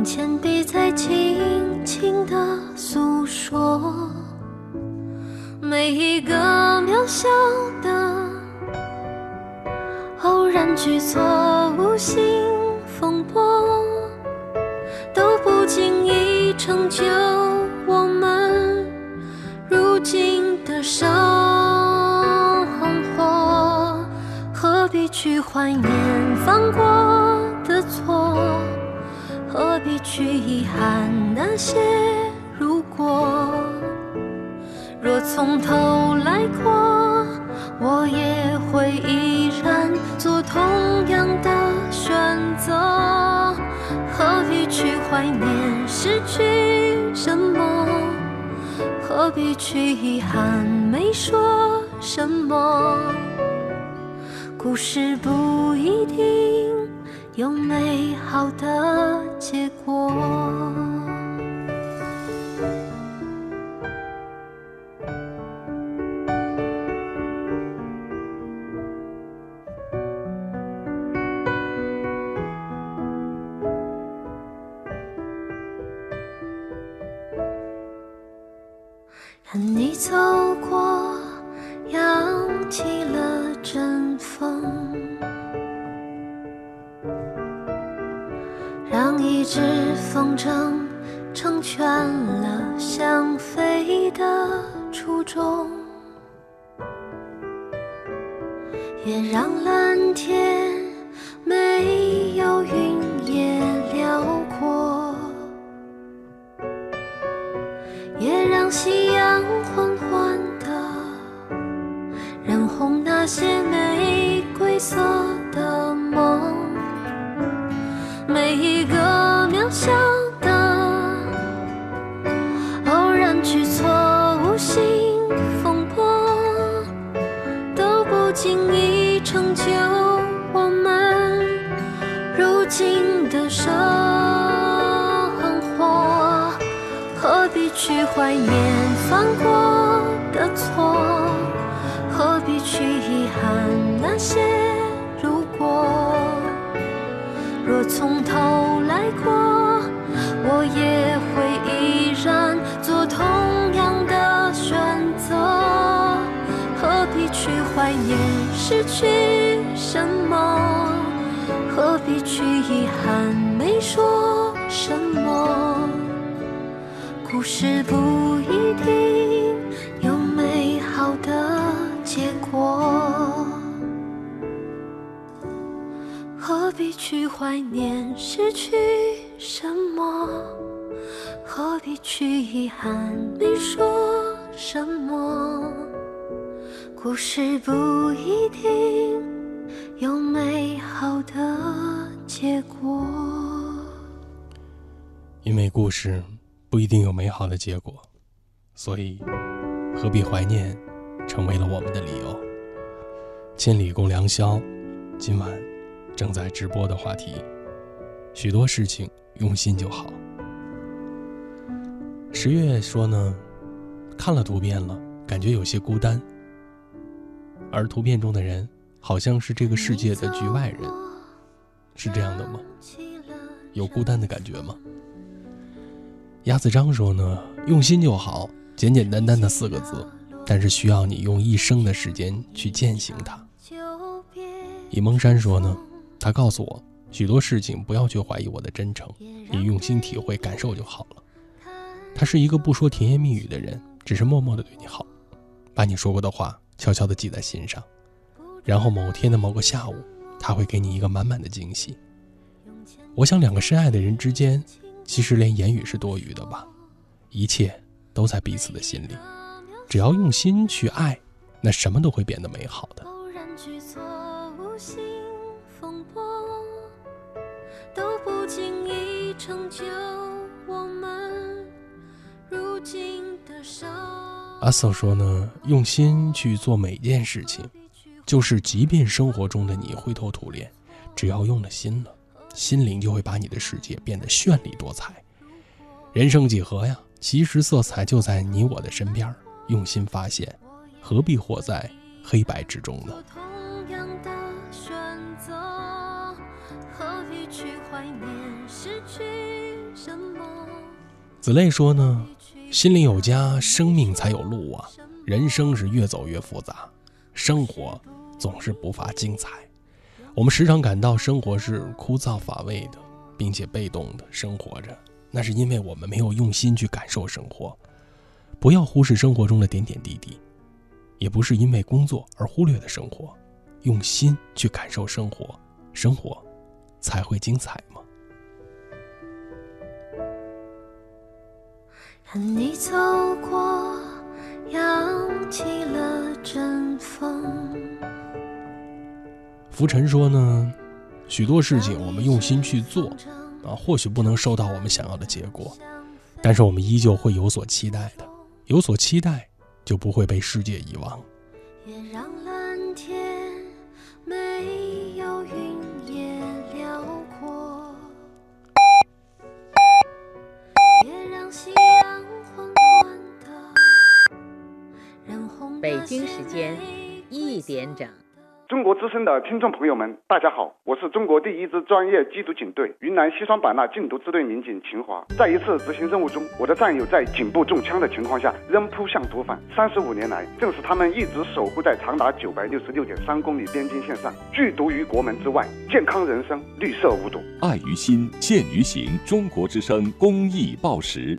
Speaker 1: 用铅笔在轻轻地诉说，每一个渺小的偶然举措，无心风波，都不经意成就我们如今的生活。何必去怀念放过去遗憾那些如果？若从头来过，我也会依然做同样的选择。何必去怀念失去什么？何必去遗憾没说什么？故事不一定有美好的结果。也让蓝天憾那些如果？若从头来过，我也会依然做同样的选择。何必去怀念失去什么？何必去遗憾没说什么？故事不一定何必去怀念失去什么？何必去遗憾没说什么？故事不一定有美好的结果。
Speaker 3: 因为故事不一定有美好的结果，所以何必怀念，成为了我们的理由。千里共良宵，今晚正在直播的话题，许多事情用心就好。十月说呢，看了图片了，感觉有些孤单，而图片中的人好像是这个世界的局外人，是这样的吗？有孤单的感觉吗？鸭子张说呢，用心就好，简简单单的四个字，但是需要你用一生的时间去践行它。以蒙山说呢，他告诉我许多事情不要去怀疑我的真诚，你用心体会感受就好了。他是一个不说甜言蜜语的人，只是默默的对你好，把你说过的话悄悄的记在心上，然后某天的某个下午，他会给你一个满满的惊喜。我想，两个深爱的人之间。其实连言语是多余的吧，一切都在彼此的心里。只要用心去爱，那什么都会变得美好的。拯救我们如今的阿瑟说呢，用心去做每件事情，就是即便生活中的你灰头土脸，只要用了心了。心灵就会把你的世界变得绚丽多彩。人生几何呀？其实色彩就在你我的身边，用心发现，何必活在黑白之中呢？子类说呢，心灵有家，生命才有路啊！人生是越走越复杂，生活总是不乏精彩。我们时常感到生活是枯燥乏味的，并且被动的生活着，那是因为我们没有用心去感受生活。不要忽视生活中的点点滴滴，也不是因为工作而忽略了生活。用心去感受生活，生活才会精彩吗？
Speaker 1: 看你走过，扬起了阵风。
Speaker 3: 浮尘说呢，许多事情我们用心去做，啊，或许不能收到我们想要的结果，但是我们依旧会有所期待的。有所期待，就不会被世界遗忘。
Speaker 1: 也让
Speaker 11: 北京时间一点整。中国之声的听众朋友们，大家好，我是中国第一支专业缉毒警队云南西双版纳禁毒支队民警秦华。在一次执行任务中，我的战友在颈部中枪的情况下仍扑向毒贩。三十五年来，正是他们一直守护在长达九百六十六点三公里边境线上，拒毒于国门之外，健康人生，绿色无毒。
Speaker 6: 爱于心，见于行。中国之声公益报时。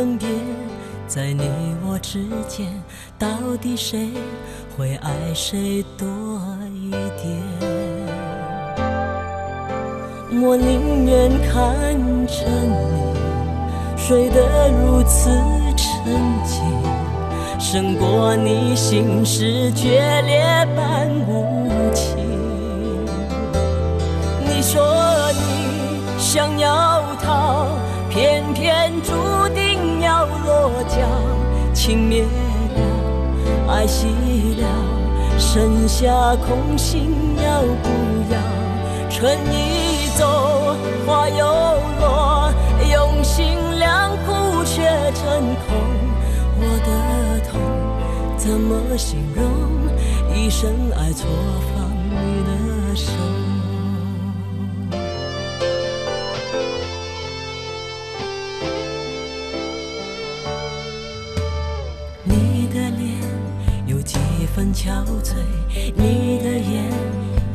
Speaker 12: 分别，在你我之间，到底谁会爱谁多一点？我宁愿看着你睡得如此沉静，胜过你心事决裂般无情。你说你想要逃，偏偏注定要落脚。情灭了，爱熄了，剩下空心要不要？春已走，花又落，用心良苦却成空。我的痛怎么形容？一生爱错分憔悴，你的眼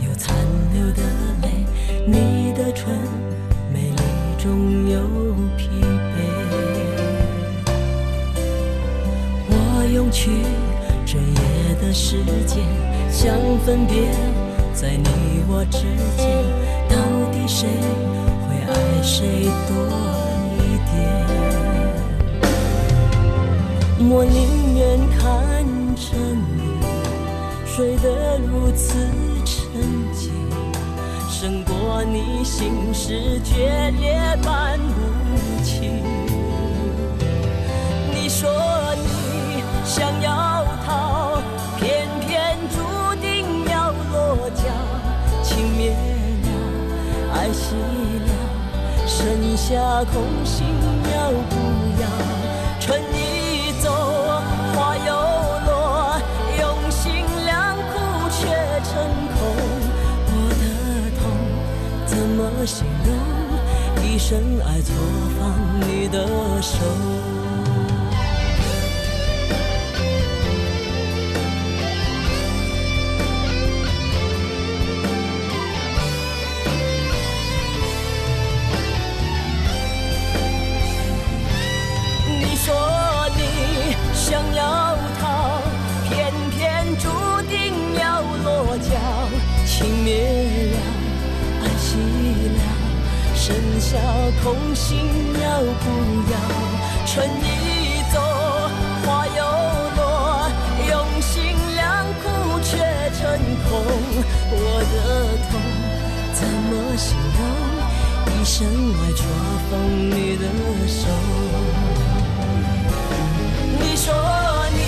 Speaker 12: 有残留的泪，你的唇美丽中有疲惫。我用去整夜的时间，想分辨，在你我之间，到底谁会爱谁多一点？我宁愿看睡得如此沉静，胜过你心事决裂般无情。你说你想要逃，偏偏注定要落脚。情灭了，爱熄了，剩下空心要不要？形容？一生爱错放你的手。下空心要不要？春已走，花又落，用心良苦却成空。我的痛怎么形容？一生爱错放你的手。你说你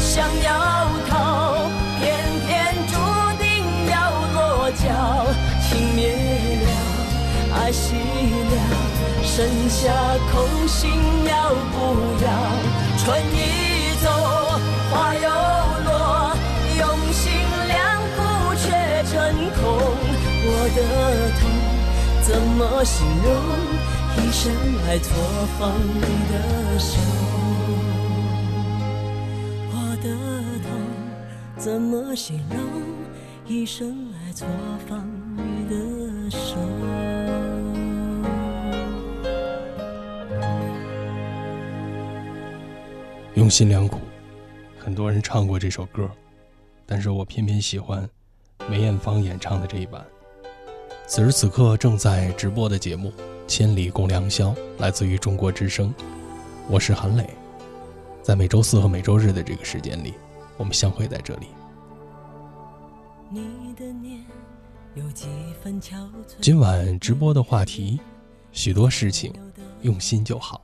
Speaker 12: 想要爱熄了，剩下空心要不要？春已走，花又落，用心良苦却成空。我的痛怎么形容？一生爱错放你的手。我的痛怎么形容？一生爱错放你的手。
Speaker 3: 用心良苦，很多人唱过这首歌，但是我偏偏喜欢梅艳芳演唱的这一版。此时此刻正在直播的节目。千里共良宵，来自于中国之声。我是韩磊，在每周四和每周日的这个时间里，我们相会在这里。你的念有几分憔悴今晚直播的话题，许多事情用心就好。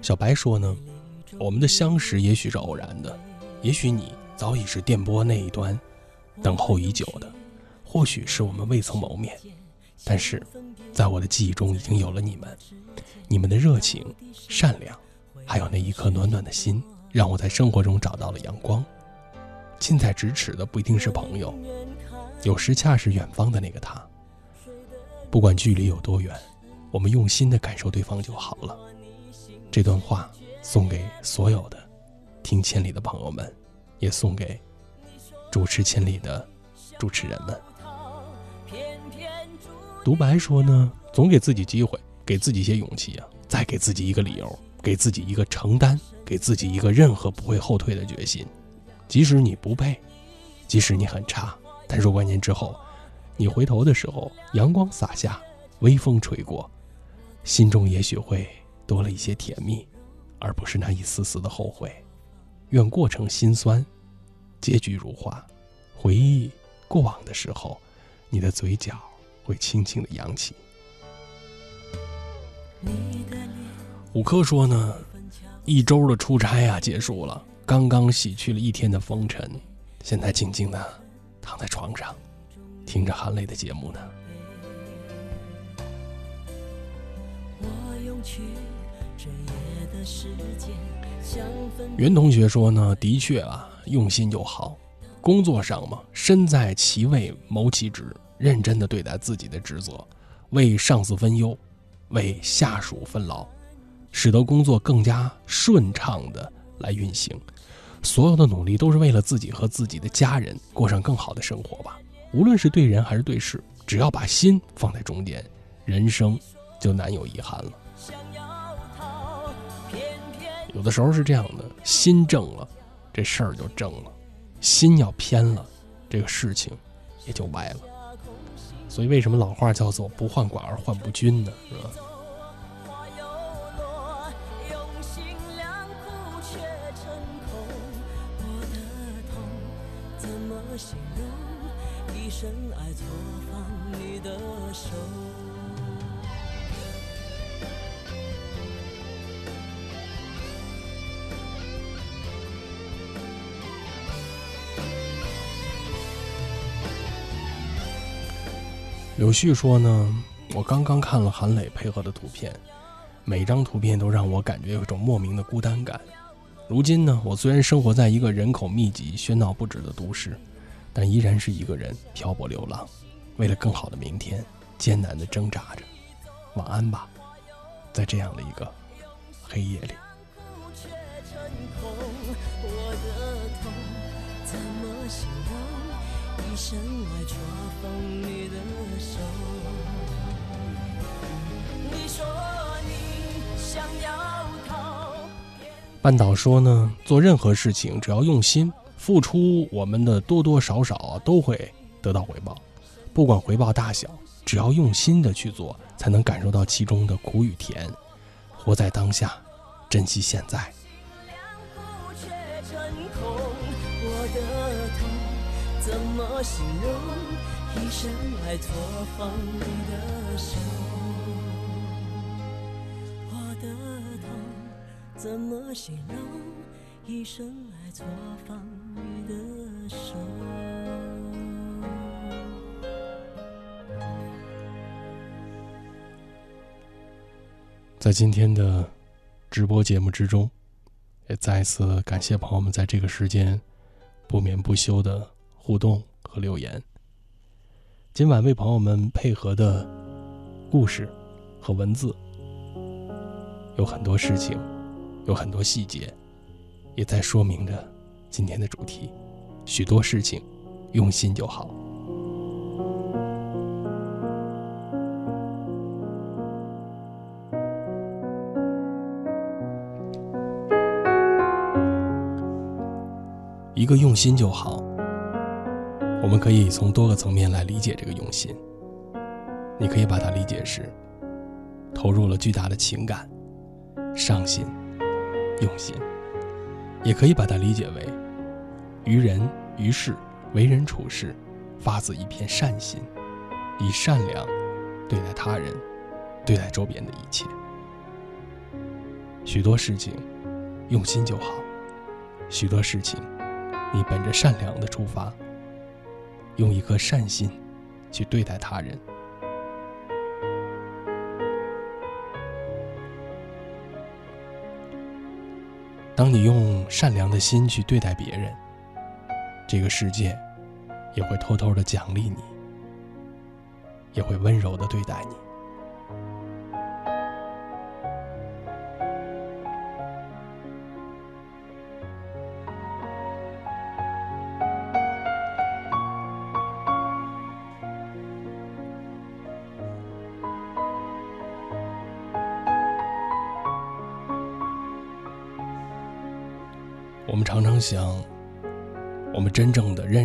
Speaker 3: 小白说呢，我们的相识也许是偶然的，也许你早已是电波那一端等候已久的，或许是我们未曾谋面，但是。在我的记忆中已经有了你们，你们的热情、善良，还有那一颗暖暖的心，让我在生活中找到了阳光。近在咫尺的不一定是朋友，有时恰是远方的那个他。不管距离有多远，我们用心的感受对方就好了。这段话送给所有的听千里的朋友们，也送给主持千里的主持人们。独白说呢，总给自己机会，给自己一些勇气啊，再给自己一个理由，给自己一个承担，给自己一个任何不会后退的决心。即使你不配，即使你很差，但若干年之后，你回头的时候，阳光洒下，微风吹过，心中也许会多了一些甜蜜，而不是那一丝丝的后悔。愿过程心酸，结局如花。回忆过往的时候，你的嘴角。会轻轻的扬起。五科说呢，一周的出差啊结束了，刚刚洗去了一天的风尘，现在静静的躺在床上，听着含泪的节目呢。袁同学说呢，的确啊，用心就好。工作上嘛，身在其位谋其职。认真的对待自己的职责，为上司分忧，为下属分劳，使得工作更加顺畅的来运行。所有的努力都是为了自己和自己的家人过上更好的生活吧。无论是对人还是对事，只要把心放在中间，人生就难有遗憾了。有的时候是这样的，心正了，这事儿就正了；心要偏了，这个事情也就歪了。所以，为什么老话叫做“不患寡而患不均”呢？是吧？柳絮说呢，我刚刚看了韩磊配合的图片，每张图片都让我感觉有一种莫名的孤单感。如今呢，我虽然生活在一个人口密集、喧闹不止的都市，但依然是一个人漂泊流浪，为了更好的明天，艰难的挣扎着。晚安吧，在这样的一个黑夜里。半岛说呢，做任何事情只要用心付出，我们的多多少少都会得到回报，不管回报大小，只要用心的去做，才能感受到其中的苦与甜。活在当下，珍惜现在。怎么形容一生来错放你的手？
Speaker 12: 怎么形容一生爱错放你的手
Speaker 3: 在今天的直播节目之中，也再一次感谢朋友们在这个时间不眠不休的互动和留言。今晚为朋友们配合的故事和文字，有很多事情，有很多细节，也在说明着今天的主题。许多事情，用心就好。一个用心就好。我们可以从多个层面来理解这个用心。你可以把它理解是投入了巨大的情感、上心、用心；也可以把它理解为于人于事、为人处事发自一片善心，以善良对待他人、对待周边的一切。许多事情用心就好，许多事情你本着善良的出发。用一颗善心去对待他人。当你用善良的心去对待别人，这个世界也会偷偷的奖励你，也会温柔的对待你。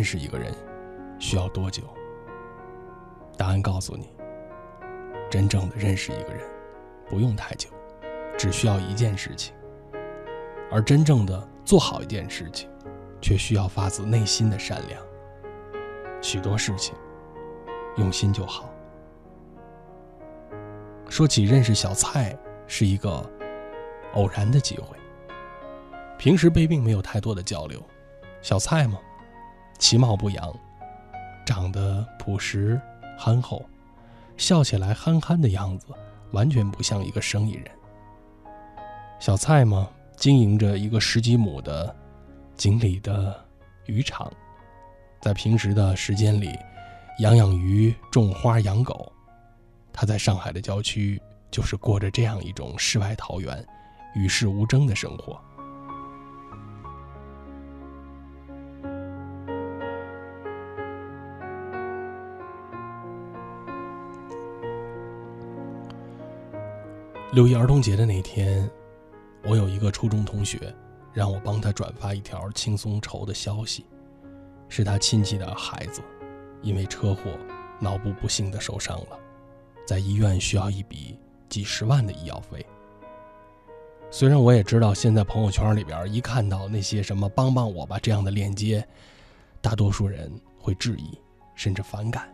Speaker 3: 认识一个人需要多久？答案告诉你，真正的认识一个人不用太久，只需要一件事情。而真正的做好一件事情，却需要发自内心的善良。许多事情，用心就好。说起认识小蔡，是一个偶然的机会。平时被并没有太多的交流，小蔡吗，其貌不扬，长得朴实憨厚，笑起来憨憨的样子，完全不像一个生意人。小蔡嘛，经营着一个十几亩的井里的渔场，在平时的时间里，养养鱼、种花、养狗。他在上海的郊区，就是过着这样一种世外桃源、与世无争的生活。六一儿童节的那天，我有一个初中同学，让我帮他转发一条轻松筹的消息，是他亲戚的孩子，因为车祸脑部不幸的受伤了，在医院需要一笔几十万的医药费。虽然我也知道，现在朋友圈里边一看到那些什么“帮帮我吧”这样的链接，大多数人会质疑甚至反感，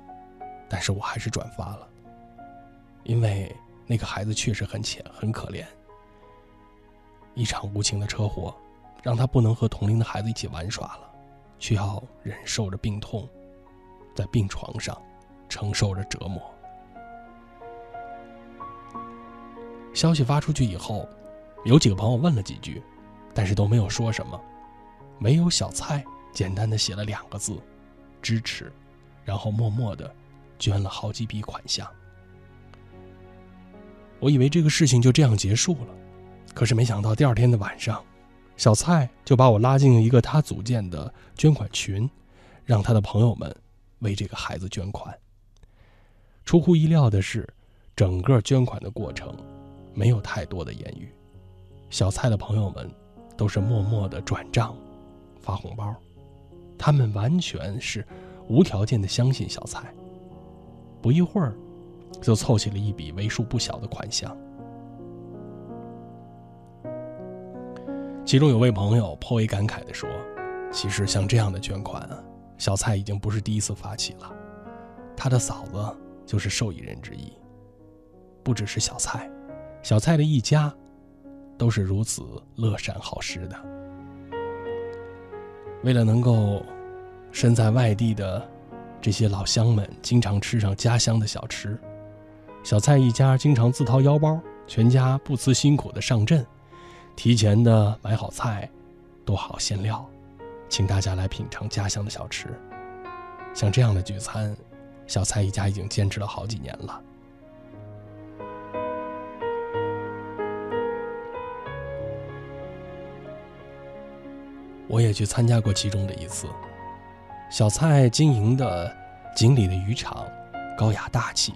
Speaker 3: 但是我还是转发了，因为。那个孩子确实很浅，很可怜。一场无情的车祸，让他不能和同龄的孩子一起玩耍了，却要忍受着病痛，在病床上承受着折磨。消息发出去以后，有几个朋友问了几句，但是都没有说什么，唯有小蔡简单的写了两个字：支持，然后默默的捐了好几笔款项。我以为这个事情就这样结束了，可是没想到第二天的晚上，小蔡就把我拉进了一个他组建的捐款群，让他的朋友们为这个孩子捐款。出乎意料的是，整个捐款的过程没有太多的言语，小蔡的朋友们都是默默的转账、发红包，他们完全是无条件的相信小蔡。不一会儿。就凑齐了一笔为数不小的款项。其中有位朋友颇为感慨地说：“其实像这样的捐款，小蔡已经不是第一次发起了，他的嫂子就是受益人之一。不只是小蔡，小蔡的一家都是如此乐善好施的。为了能够身在外地的这些老乡们经常吃上家乡的小吃。”小蔡一家经常自掏腰包，全家不辞辛苦的上阵，提前的买好菜，剁好馅料，请大家来品尝家乡的小吃。像这样的聚餐，小蔡一家已经坚持了好几年了。我也去参加过其中的一次。小蔡经营的锦里的渔场，高雅大气，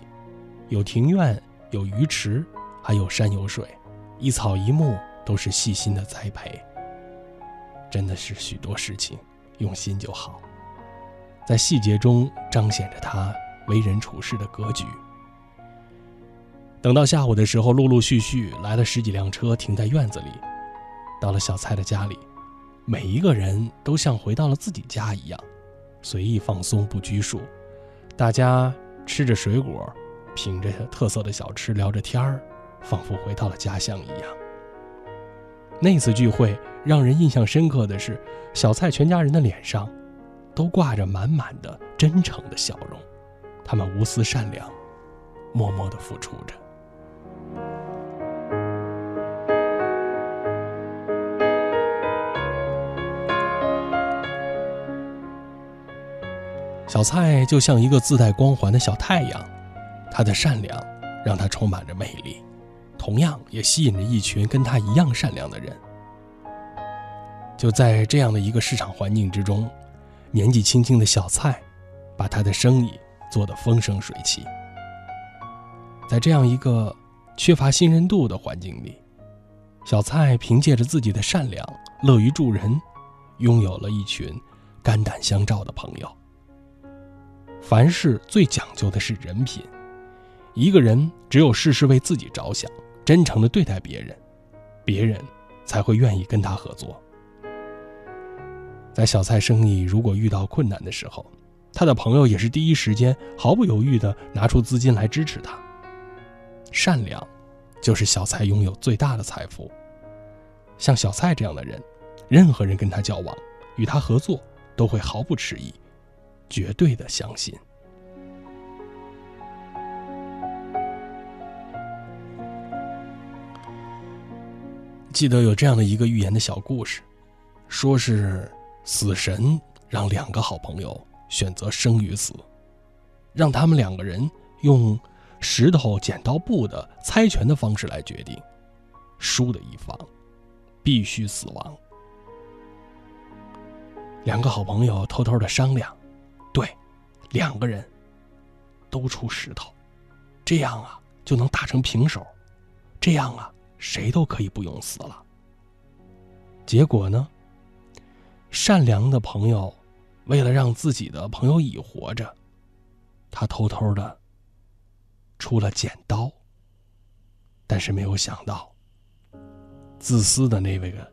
Speaker 3: 有庭院，有鱼池，还有山有水，一草一木都是细心的栽培。真的是许多事情用心就好，在细节中彰显着他为人处事的格局。等到下午的时候，陆陆续续来了十几辆车停在院子里，到了小蔡的家里。每一个人都像回到了自己家一样，随意放松，不拘束。大家吃着水果，品着特色的小吃，聊着天儿，仿佛回到了家乡一样。那次聚会让人印象深刻的是，小蔡全家人的脸上都挂着满满的真诚的笑容，他们无私善良，默默的付出着。小蔡就像一个自带光环的小太阳，他的善良让他充满着魅力，同样也吸引着一群跟他一样善良的人。就在这样的一个市场环境之中，年纪轻轻的小蔡，把他的生意做得风生水起。在这样一个缺乏信任度的环境里，小蔡凭借着自己的善良、乐于助人，拥有了一群肝胆相照的朋友。凡事最讲究的是人品，一个人只有事事为自己着想，真诚的对待别人，别人才会愿意跟他合作。在小蔡生意如果遇到困难的时候，他的朋友也是第一时间毫不犹豫的拿出资金来支持他。善良，就是小蔡拥有最大的财富。像小蔡这样的人，任何人跟他交往，与他合作，都会毫不迟疑。绝对的相信。记得有这样的一个寓言的小故事，说是死神让两个好朋友选择生与死，让他们两个人用石头剪刀布的猜拳的方式来决定，输的一方必须死亡。两个好朋友偷偷的商量。对，两个人都出石头，这样啊就能打成平手，这样啊谁都可以不用死了。结果呢，善良的朋友为了让自己的朋友乙活着，他偷偷的出了剪刀，但是没有想到，自私的那位个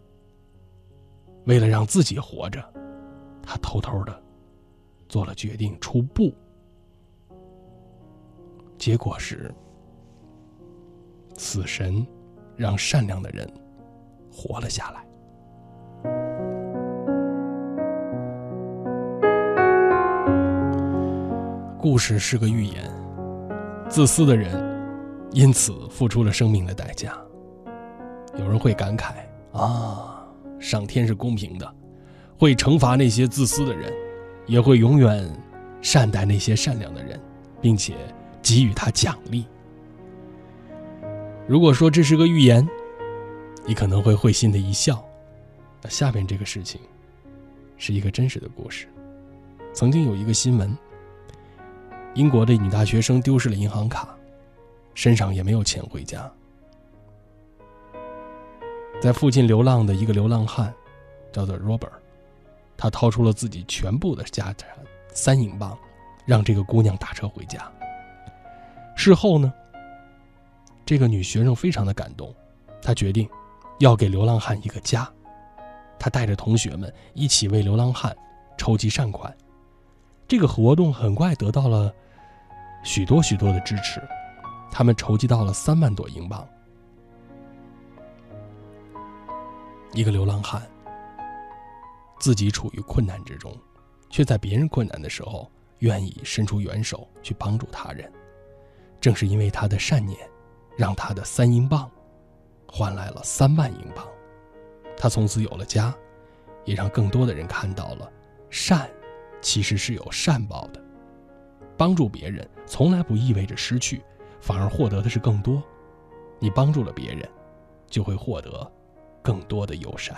Speaker 3: 为了让自己活着，他偷偷的。做了决定出布，结果是死神让善良的人活了下来。故事是个寓言，自私的人因此付出了生命的代价。有人会感慨啊，上天是公平的，会惩罚那些自私的人。也会永远善待那些善良的人，并且给予他奖励。如果说这是个寓言，你可能会会心的一笑。那下边这个事情是一个真实的故事。曾经有一个新闻：英国的女大学生丢失了银行卡，身上也没有钱回家，在附近流浪的一个流浪汉，叫做 Robert。他掏出了自己全部的家产三英镑，让这个姑娘打车回家。事后呢，这个女学生非常的感动，她决定要给流浪汉一个家。她带着同学们一起为流浪汉筹集善款。这个活动很快得到了许多许多的支持，他们筹集到了三万多英镑。一个流浪汉。自己处于困难之中，却在别人困难的时候愿意伸出援手去帮助他人。正是因为他的善念，让他的三英镑换来了三万英镑。他从此有了家，也让更多的人看到了善其实是有善报的。帮助别人从来不意味着失去，反而获得的是更多。你帮助了别人，就会获得更多的友善。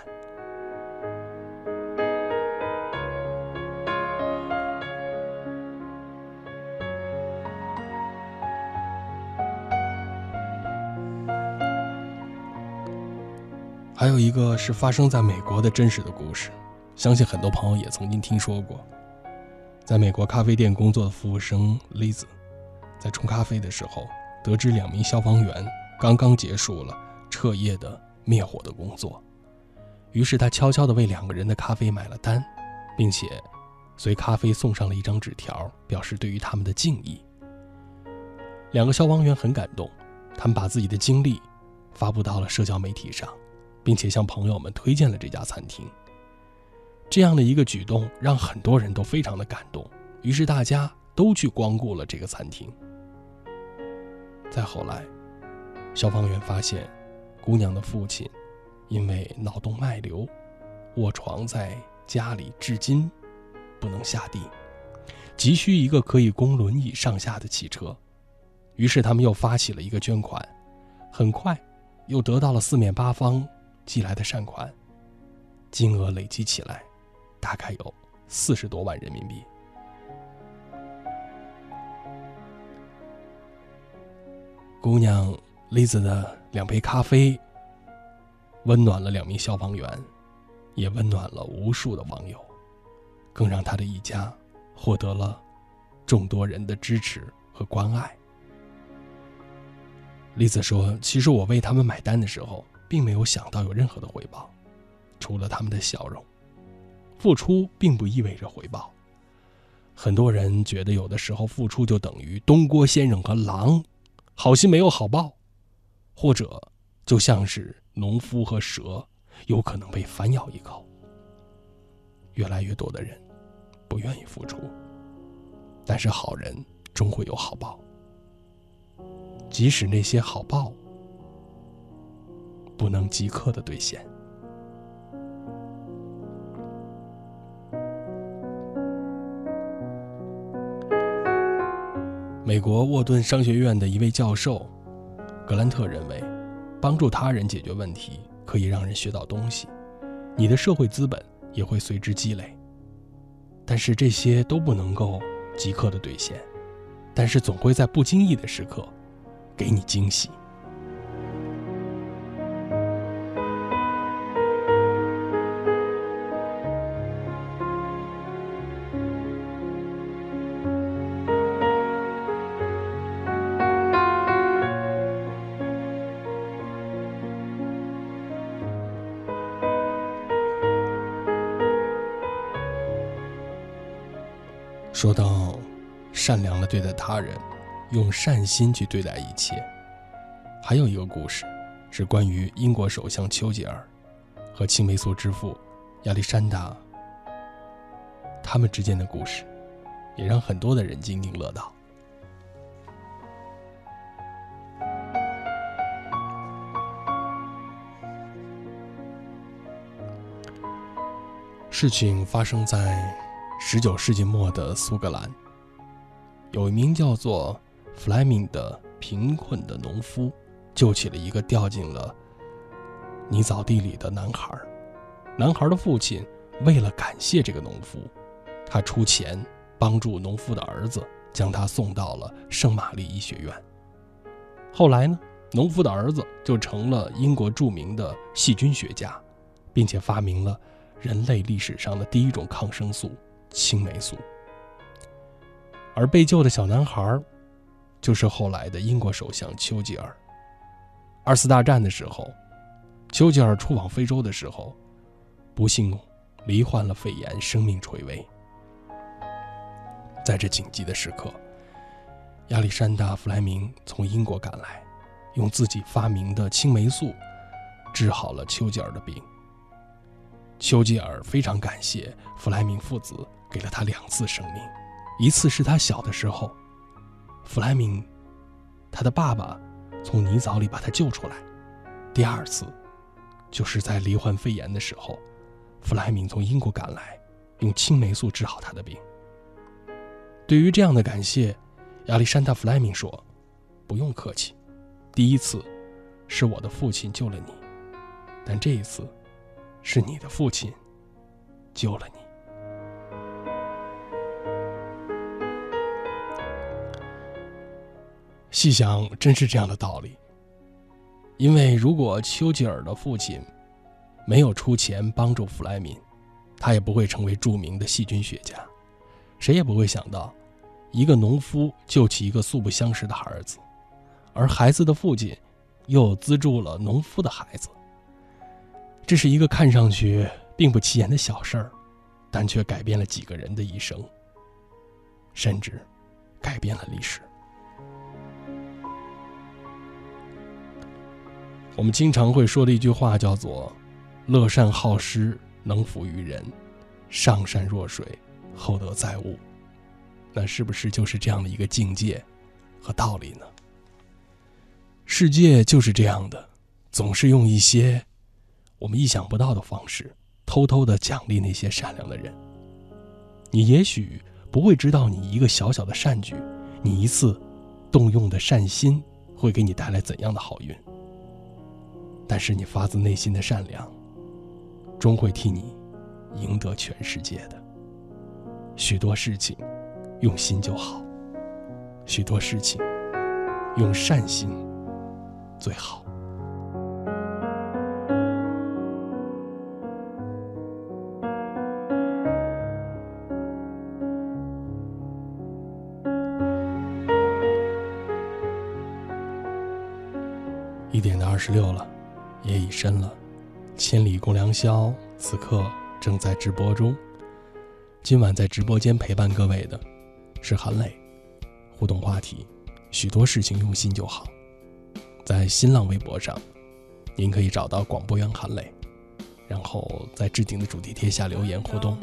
Speaker 3: 还有一个是发生在美国的真实的故事，相信很多朋友也曾经听说过。在美国咖啡店工作的服务生 Liz，在冲咖啡的时候，得知两名消防员刚刚结束了彻夜的灭火的工作，于是他悄悄地为两个人的咖啡买了单，并且随咖啡送上了一张纸条，表示对于他们的敬意。两个消防员很感动，他们把自己的经历发布到了社交媒体上。并且向朋友们推荐了这家餐厅。这样的一个举动让很多人都非常的感动，于是大家都去光顾了这个餐厅。再后来，消防员发现，姑娘的父亲因为脑动脉瘤，卧床在家里，至今不能下地，急需一个可以供轮椅上下的汽车。于是他们又发起了一个捐款，很快又得到了四面八方。寄来的善款，金额累积起来，大概有四十多万人民币。姑娘丽子的两杯咖啡，温暖了两名消防员，也温暖了无数的网友，更让她的一家获得了众多人的支持和关爱。丽子说：“其实我为他们买单的时候。”并没有想到有任何的回报，除了他们的笑容。付出并不意味着回报。很多人觉得有的时候付出就等于东郭先生和狼，好心没有好报，或者就像是农夫和蛇，有可能被反咬一口。越来越多的人不愿意付出，但是好人终会有好报，即使那些好报。不能即刻的兑现。美国沃顿商学院的一位教授格兰特认为，帮助他人解决问题可以让人学到东西，你的社会资本也会随之积累。但是这些都不能够即刻的兑现，但是总会在不经意的时刻给你惊喜。对待他人，用善心去对待一切。还有一个故事，是关于英国首相丘吉尔和青霉素之父亚历山大他们之间的故事，也让很多的人津津乐道。事情发生在。十九世纪末的苏格兰，有一名叫做弗莱明的贫困的农夫，救起了一个掉进了泥沼地里的男孩。男孩的父亲为了感谢这个农夫，他出钱帮助农夫的儿子将他送到了圣玛丽医学院。后来呢，农夫的儿子就成了英国著名的细菌学家，并且发明了人类历史上的第一种抗生素。青霉素，而被救的小男孩，就是后来的英国首相丘吉尔。二次大战的时候，丘吉尔出往非洲的时候，不幸罹患了肺炎，生命垂危。在这紧急的时刻，亚历山大·弗莱明从英国赶来，用自己发明的青霉素治好了丘吉尔的病。丘吉尔非常感谢弗莱明父子。给了他两次生命，一次是他小的时候，弗莱明，他的爸爸从泥沼里把他救出来；第二次，就是在罹患肺炎的时候，弗莱明从英国赶来，用青霉素治好他的病。对于这样的感谢，亚历山大·弗莱明说：“不用客气，第一次是我的父亲救了你，但这一次是你的父亲救了你。”细想，真是这样的道理。因为如果丘吉尔的父亲没有出钱帮助弗莱明，他也不会成为著名的细菌学家。谁也不会想到，一个农夫救起一个素不相识的孩子，而孩子的父亲又资助了农夫的孩子。这是一个看上去并不起眼的小事儿，但却改变了几个人的一生，甚至改变了历史。我们经常会说的一句话叫做“乐善好施，能抚于人；上善若水，厚德载物。”那是不是就是这样的一个境界和道理呢？世界就是这样的，总是用一些我们意想不到的方式，偷偷的奖励那些善良的人。你也许不会知道，你一个小小的善举，你一次动用的善心，会给你带来怎样的好运。但是你发自内心的善良，终会替你赢得全世界的。许多事情，用心就好；许多事情，用善心最好。一点的二十六了。夜已深了，千里共良宵，此刻正在直播中。今晚在直播间陪伴各位的是韩磊。互动话题：许多事情用心就好。在新浪微博上，您可以找到广播员韩磊，然后在置顶的主题贴下留言互动。